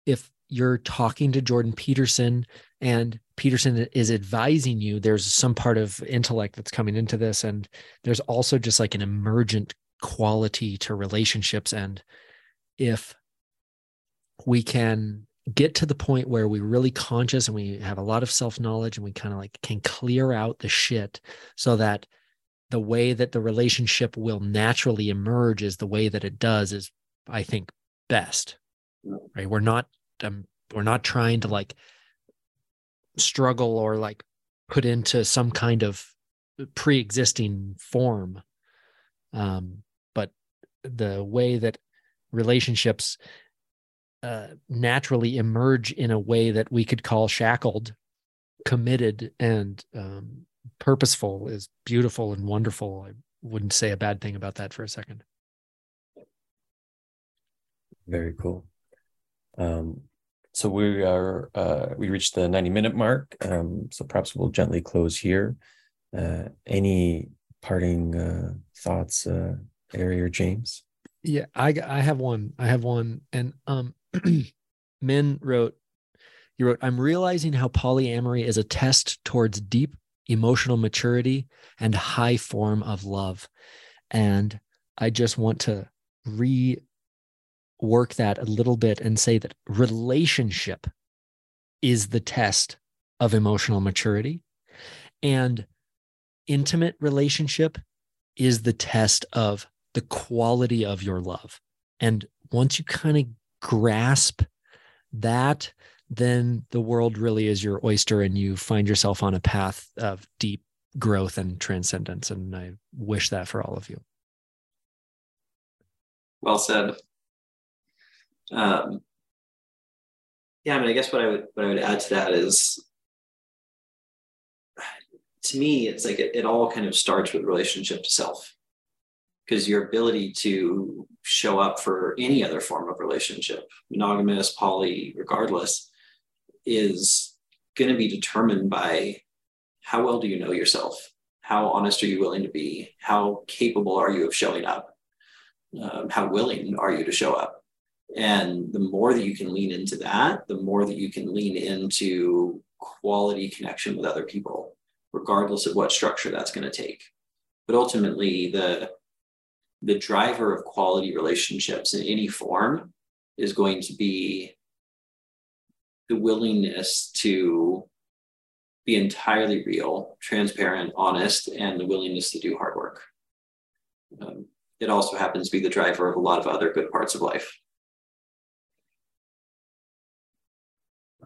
if you're talking to Jordan Peterson and Peterson is advising you, there's some part of intellect that's coming into this. And there's also just like an emergent quality to relationships. And if we can get to the point where we're really conscious and we have a lot of self knowledge and we kind of like can clear out the shit so that the way that the relationship will naturally emerge is the way that it does is, I think, best. Right. We're not um, we're not trying to like struggle or like put into some kind of pre-existing form. Um, but the way that relationships uh, naturally emerge in a way that we could call shackled committed and um, purposeful is beautiful and wonderful. I wouldn't say a bad thing about that for a second. Very cool. Um, so we are uh, we reached the 90 minute mark. Um, so perhaps we'll gently close here. Uh, any parting uh, thoughts, uh, Ari or James? Yeah, I I have one. I have one, and um, Min wrote. He wrote, "I'm realizing how polyamory is a test towards deep emotional maturity and high form of love, and I just want to re work that a little bit and say that relationship is the test of emotional maturity. And intimate relationship is the test of the quality of your love. And once you kind of grasp that then the world really is your oyster and you find yourself on a path of deep growth and transcendence. And i wish that for all of you. Well said um, yeah, I mean, I guess what I would what I would add to that is, to me, it's like it, it all kind of starts with relationship to self, because your ability to show up for any other form of relationship, monogamous, poly, regardless, is going to be determined by how well do you know yourself, how honest are you willing to be, how capable are you of showing up, um, how willing are you to show up and the more that you can lean into that, the more that you can lean into quality connection with other people, regardless of what structure that's going to take. But ultimately, the the driver of quality relationships in any form is going to be the willingness to be entirely real, transparent, honest, and the willingness to do hard work. Um, it also happens to be the driver of a lot of other good parts of life.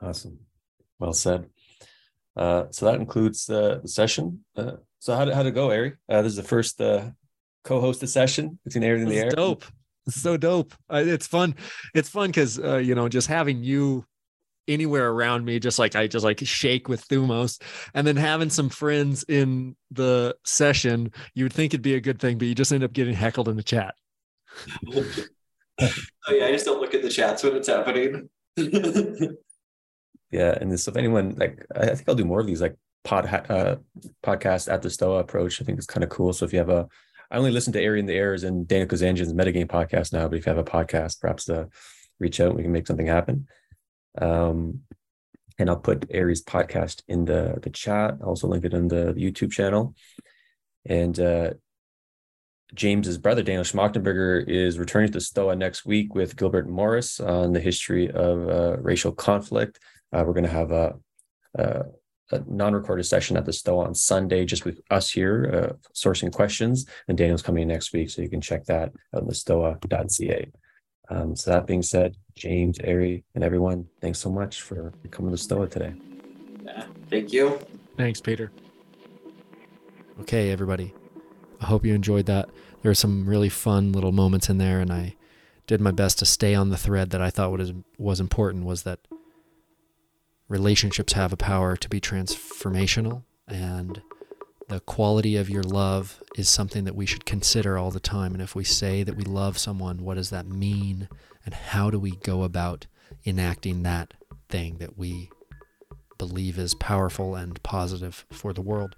Awesome. Well said. Uh, so that includes uh, the session. Uh, so how did, how did it go, Ari? Uh, this is the first uh, co-hosted session between Ari and the Air. Dope. It's so dope. Uh, it's fun. It's fun because uh, you know just having you anywhere around me, just like I just like shake with Thumos, and then having some friends in the session, you would think it'd be a good thing, but you just end up getting heckled in the chat. oh yeah, I just don't look at the chats when it's happening. yeah, and this, if anyone like, I think I'll do more of these like pod uh, podcast at the Stoa approach. I think it's kind of cool. So if you have a, I only listen to Ari in the Airs and Daniel Kazandjian's metagame podcast now, but if you have a podcast, perhaps uh, reach out, we can make something happen. Um, and I'll put Ari's podcast in the the chat. I'll also link it in the, the YouTube channel. And uh, James's brother Daniel Schmachtenberger is returning to Stoa next week with Gilbert Morris on the history of uh, racial conflict. Uh, we're going to have a, a, a, non-recorded session at the Stoa on Sunday, just with us here uh, sourcing questions. And Daniel's coming next week, so you can check that on the Stoa.ca. Um, so that being said, James, Ari, and everyone, thanks so much for coming to Stoa today. Yeah, thank you. Thanks, Peter. Okay, everybody. I hope you enjoyed that. There were some really fun little moments in there, and I did my best to stay on the thread that I thought was was important was that relationships have a power to be transformational and the quality of your love is something that we should consider all the time. And if we say that we love someone, what does that mean? And how do we go about enacting that thing that we believe is powerful and positive for the world?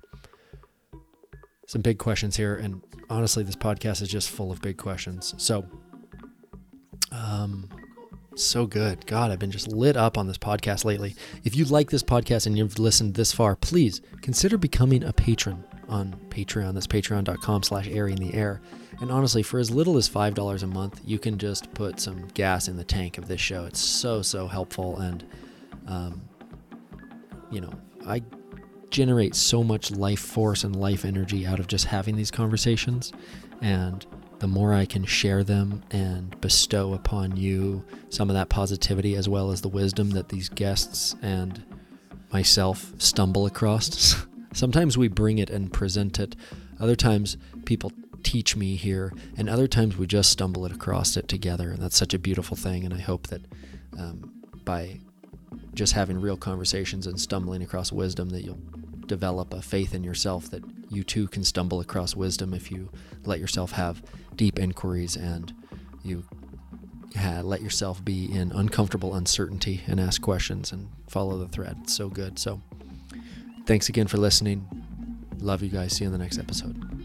Some big questions here. And honestly, this podcast is just full of big questions. So, um, so good. God, I've been just lit up on this podcast lately. If you like this podcast and you've listened this far, please consider becoming a patron on Patreon. That's patreon.com slash air in the air. And honestly, for as little as $5 a month, you can just put some gas in the tank of this show. It's so, so helpful. And, um, you know, I generate so much life force and life energy out of just having these conversations. And the more I can share them and bestow upon you some of that positivity as well as the wisdom that these guests and myself stumble across. Sometimes we bring it and present it, other times people teach me here, and other times we just stumble it across it together. And that's such a beautiful thing. And I hope that um, by just having real conversations and stumbling across wisdom, that you'll develop a faith in yourself that you too can stumble across wisdom if you let yourself have deep inquiries and you let yourself be in uncomfortable uncertainty and ask questions and follow the thread. It's so good. So, thanks again for listening. Love you guys. See you in the next episode.